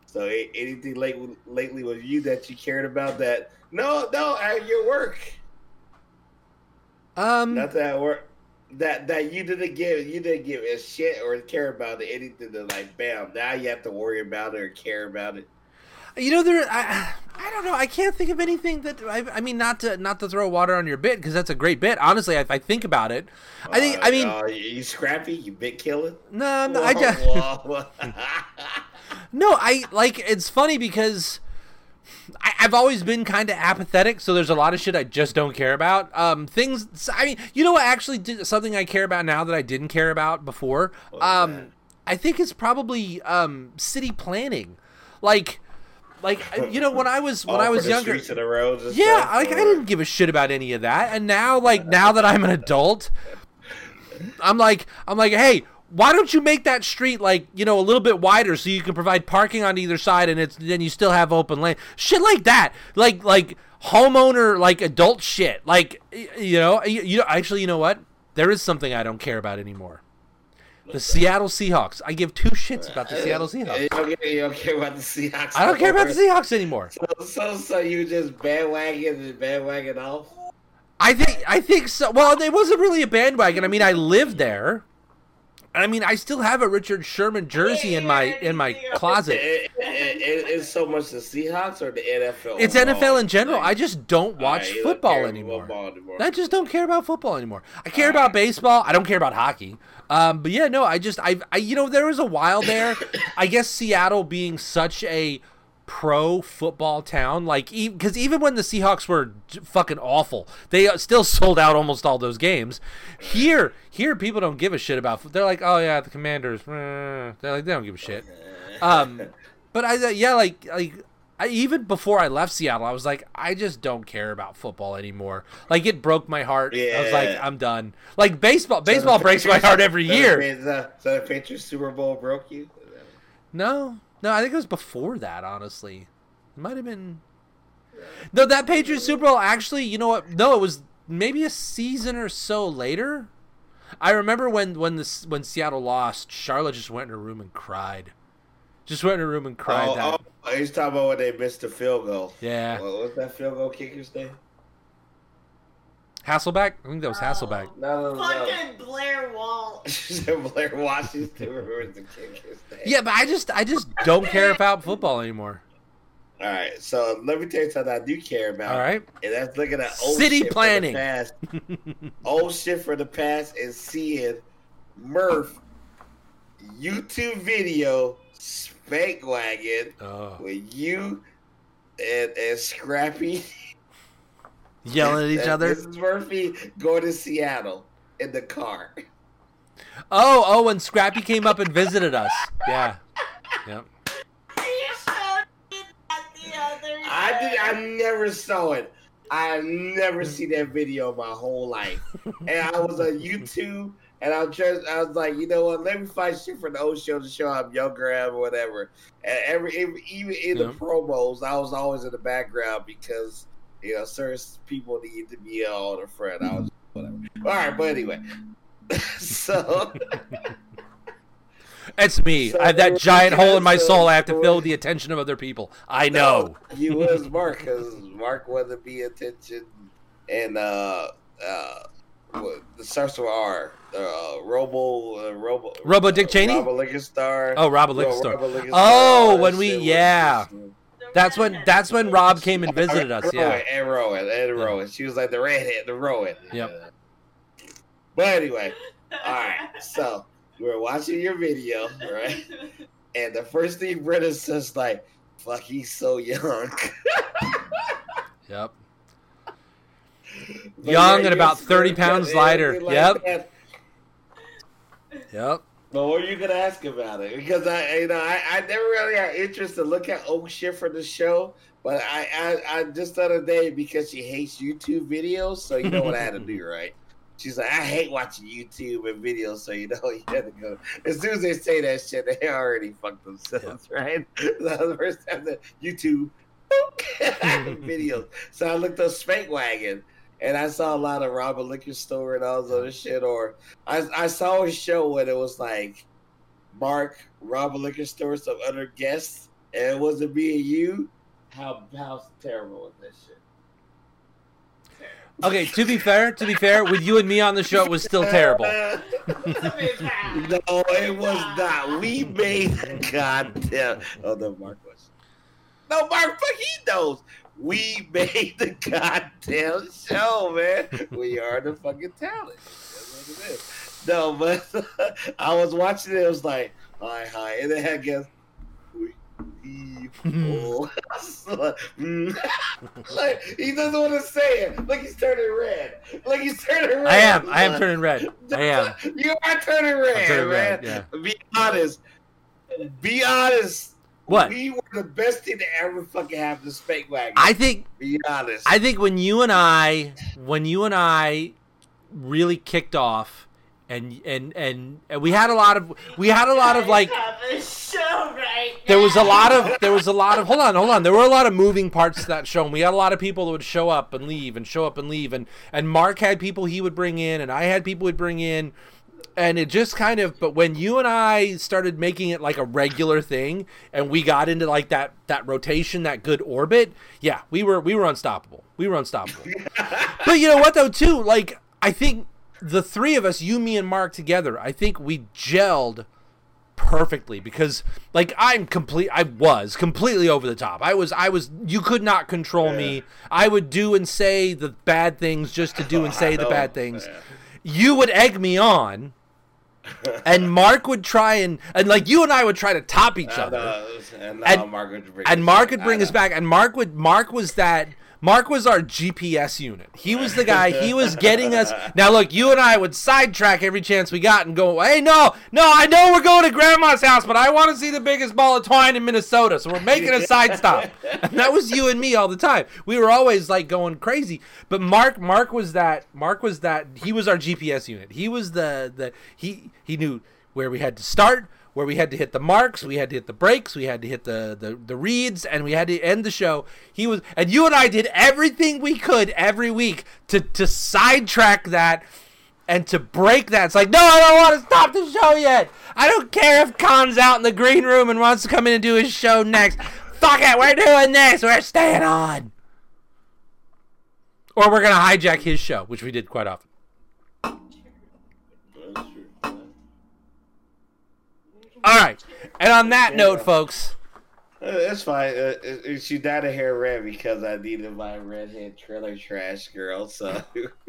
so anything late, lately with you that you cared about that? No, no, at your work, Um, not that work. That that you didn't give you didn't give a shit or care about it, anything that like bam now you have to worry about it or care about it. you know there. I, I don't know. I can't think of anything that. I, I mean, not to not to throw water on your bit because that's a great bit. Honestly, if I think about it, I think. I mean, uh, you scrappy, you bit killing. no, I'm not- I just. No, I like it's funny because I, I've always been kind of apathetic, so there's a lot of shit I just don't care about. Um, things. I mean, you know what? Actually, did, something I care about now that I didn't care about before. Um. I think it's probably um city planning, like. Like you know, when I was when I was younger, streets and the roads yeah, like I didn't give a shit about any of that. And now, like now that I'm an adult, I'm like I'm like, hey, why don't you make that street like you know a little bit wider so you can provide parking on either side and it's then you still have open lane, shit like that, like like homeowner like adult shit, like you know you, you know actually you know what? There is something I don't care about anymore. The Seattle Seahawks. I give two shits about the Seattle uh, You Seahawks. don't, care, you don't care about the Seahawks. I don't care about the? Seahawks anymore. So, so, so you just bandwagon and bandwagon off? I think I think so. Well, it wasn't really a bandwagon. I mean, I lived there. I mean, I still have a Richard Sherman jersey in my in my closet. It, it, it, it's so much the Seahawks or the NFL. It's overall? NFL in general. Like, I just don't watch alright, you don't anymore. football anymore. I just don't care about football anymore. I care about baseball. I don't care about hockey. Um, but yeah, no, I just I, I you know there was a while there. I guess Seattle being such a pro football town, like because even when the Seahawks were fucking awful, they uh, still sold out almost all those games. Here, here people don't give a shit about. They're like, oh yeah, the Commanders. eh." They're like they don't give a shit. Um, but I yeah like like I, even before I left Seattle, I was like, I just don't care about football anymore. Like it broke my heart. Yeah. I was like, I'm done. Like baseball, So the baseball breaks my heart every so year. Patriots, uh, So the Patriots Super Bowl broke you? No, no, I think it was before that. Honestly, it might have been. No, that Patriots Super Bowl actually. You know what? No, it was maybe a season or so later. I remember when when this when Seattle lost, Charlotte just went in her room and cried. Just went in her room and cried. Oh, that. oh, he's talking about when they missed the field goal. Yeah, What was that field goal kicker's name? Hasselbeck. I think that was Hasselbeck. No, no, no. Fucking Blair Wall. Blair Washington remembers the kicker's name. Yeah, but I just I just don't care about football anymore. All right, so let me tell you something I do care about. All right. And that's looking at old City shit planning. For the past, old shit for the past and seeing Murph YouTube video spank wagon Oh. with you and, and Scrappy Yelling at each and other. Mrs. Murphy going to Seattle in the car. Oh, oh, when Scrappy came up and visited us. Yeah. Yep. You showed me that the other I did. I never saw it. I have never hmm. seen that video my whole life. And I was on YouTube, and I'm just, I was like, you know what? Let me find shit from the old show to show I'm younger and whatever. And every every- even in the promos, I was always in the background because you know certain people need to be on the front. I was whatever. All right, but anyway. so It's me. So I have that giant hole in my soul. I have to fill the attention of other people. I know. No, you was Mark because Mark wanted to be attention and uh uh what- the starts with R. Uh, Robo, uh, Robo, Robo Dick Cheney? Robo Liquor Star. Oh, Rob a No, liquor store. Robo Liquor Oh, Star, when we- shit was yeah. That's when that's when Rob came and visited us. Rowan, Yeah. and Rowan, and Rowan. She was like the redhead, the Rowan. Yep. But anyway, all right. So we were watching your video, right? And the first thing Brennan says, like, "Fuck, he's so young." Yep. But Young yeah, and about 30 still pounds getting lighter. anything like Yep. that. Yep. But what are you gonna ask about it? Because I, you know, I, I never really had interest to look at old shit for the show. But I, I, I just the other day because she hates YouTube videos, so you know what I had to do, right? She's like, I hate watching YouTube and videos, so you know you had to go. As soon as they say that shit, they already fucked themselves, right? That was the first time that YouTube videos. So I looked up Spank Wagon, and I saw a lot of Rob a Liquor Store and all this other shit. Or I, I saw a show where it was like Mark, Rob a Liquor Store, some other guests, and it wasn't me and you. How how terrible was that shit? Okay, to be fair, to be fair, with you and me on the show, it was still terrible. no, it was not. We made goddamn. Oh no, Mark was. No, Mark, fuck, he knows. We made the goddamn show, man. We are the fucking talent. That's what it is. No, but I was watching it. It was like, hi, hi, and then I guess. we- he- oh. Mm. like he doesn't want to say it. Like he's turning red. Like he's turning red. I am. I am turning red. I am. You are turning red, I'm turning man. red, Be honest. Be honest. What? We were the best thing to ever fucking happen to Spank Wagon. I think Be honest. I think when you and I when you and I really kicked off and and and, and we had a lot of we had a lot of like have a show right there was a lot of there was a lot of hold on hold on there were a lot of moving parts to that show and we had a lot of people that would show up and leave and show up and leave and and mark had people he would bring in and i had people would bring in and it just kind of but when you and i started making it like a regular thing and we got into like that that rotation that good orbit yeah we were we were unstoppable we were unstoppable but you know what though too like i think the three of us you me and mark together i think we gelled perfectly because like I'm complete I was completely over the top. I was I was you could not control me. I would do and say the bad things just to do and say the bad things. man. You would egg me on and Mark would try and and like you and I would try to top each other. and, And- Mark would bring And us Mark back. would bring us back and Mark would Mark was that Mark was our GPS unit. He was the guy. He was getting us. Now, look, you and I would sidetrack every chance we got and go, hey, no, no, I know we're going to grandma's house, but I want to see the biggest ball of twine in Minnesota. So we're making a side stop. And that was you and me all the time. We were always like going crazy. But Mark, Mark was that, Mark was that, he was our GPS unit. He was the, the, he, he knew where we had to start, where we had to hit the marks, we had to hit the breaks, we had to hit the, the the reads, and we had to end the show. He was, and you and I did everything we could every week to to sidetrack that and to break that. It's like, no, I don't want to stop the show yet. I don't care if Khan's out in the green room and wants to come in and do his show next. Fuck it, we're doing this. We're staying on. Or we're gonna hijack his show, which we did quite often. That's true. All right, and on that note, folks. That's fine. Uh, uh, she dyed her hair red because I needed my redhead trailer trash girl. So,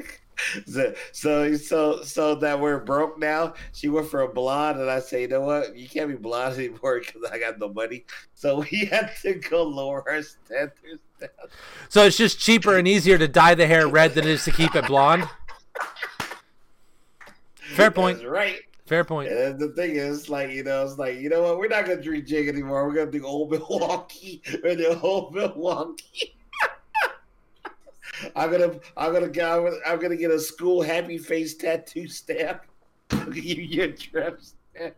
so, so, so, so that we're broke now. She went for a blonde, and I say, you know what? You can't be blonde anymore because I got no money. So we had to go lower our standards down. So it's just cheaper and easier to dye the hair red than it is to keep it blonde. Fair point. That's right. Fair point. And then the thing is, like, you know, it's like, you know what? We're not gonna drink Jig anymore. We're gonna do old Milwaukee. We're gonna do old Milwaukee. I'm gonna, I'm gonna get, I'm gonna, get a school happy face tattoo stamp. Give you your trip stamp,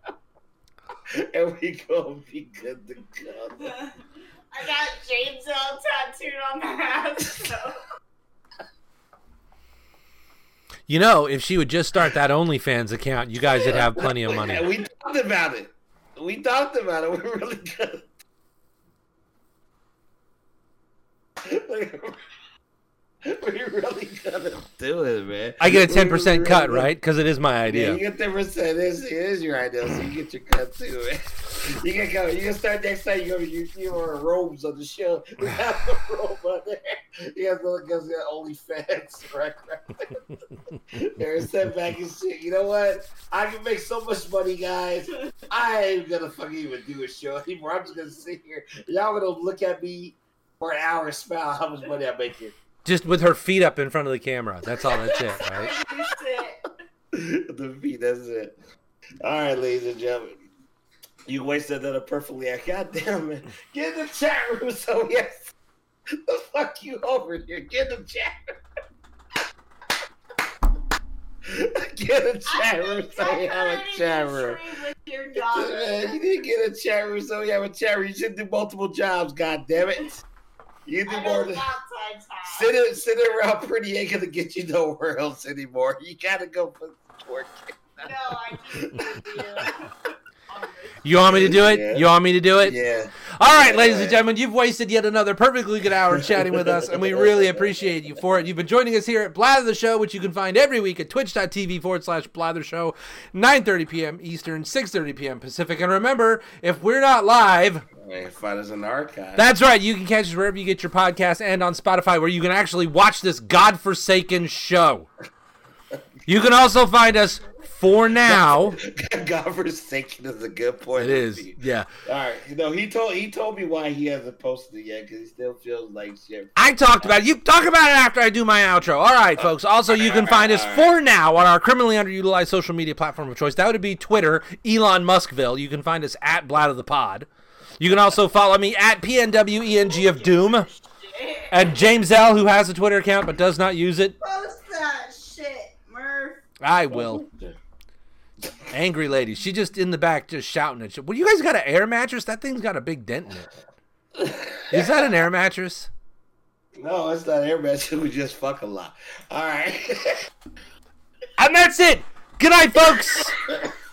and we gonna be good to go. I got James L tattooed on my ass. So. You know, if she would just start that OnlyFans account, you guys would have plenty of money. We talked about it. We talked about it. We're really good. we really gonna do it, man. I get a ten percent really cut, gonna- right? Because it is my Yeah, idea. you get ten percent. It is, is your idea, so you get your cut too, man. You can go. You can start next time. You go. You you wear robes on the show. We have a robe on there. You have to look at OnlyFans, right? right. There's step back and shit. You know what? I can make so much money, guys. I ain't gonna fucking even do a show anymore. I'm just gonna sit here. Y'all gonna look at me for an hour and smile how much money I'm making. Just with her feet up in front of the camera. That's all that's it, right? the feet, that's it. All right, ladies and gentlemen. You wasted another perfectly. God damn it. Get in the chat room, so yes. The fuck you over here. Get in the chat room. Get in the chat room, so we have a chat room. With your Man, you didn't get a chat room, so we have a chat room. You should do multiple jobs, god damn it. You do more than sitting sitting around pretty ain't gonna get you nowhere else anymore. You gotta go put the work in. No, I can't do you. Want me to do it? Yeah. You want me to do it? Yeah. All right, Yeah. ladies and gentlemen, you've wasted yet another perfectly good hour chatting with us, and we really appreciate you for it. You've been joining us here at Blather the Show, which you can find every week at twitch.tv forward slash Blather Show, 9.30 p.m. Eastern, 6.30 p.m. Pacific. And remember, if we're not live, find us in the archive. that's right, you can catch us wherever you get your podcast and on Spotify, where you can actually watch this godforsaken show. You can also find us for now. Godforsaken is a good point. It is, yeah. All right. You know, he told he told me why he hasn't posted it yet because he still feels like shit. I talked about it. You talk about it after I do my outro. All right, folks. Also, you can find us for now on our criminally underutilized social media platform of choice. That would be Twitter, Elon Muskville. You can find us at Blat of the Pod. You can also follow me at PNWENG E of Doom. And James L, who has a Twitter account but does not use it. Post that shit, Murph. I will. Angry lady. She just in the back just shouting at you. Well, you guys got an air mattress? That thing's got a big dent in it. Is that an air mattress? No, it's not air match. We just fuck a lot. All right. And that's it. Good night, folks.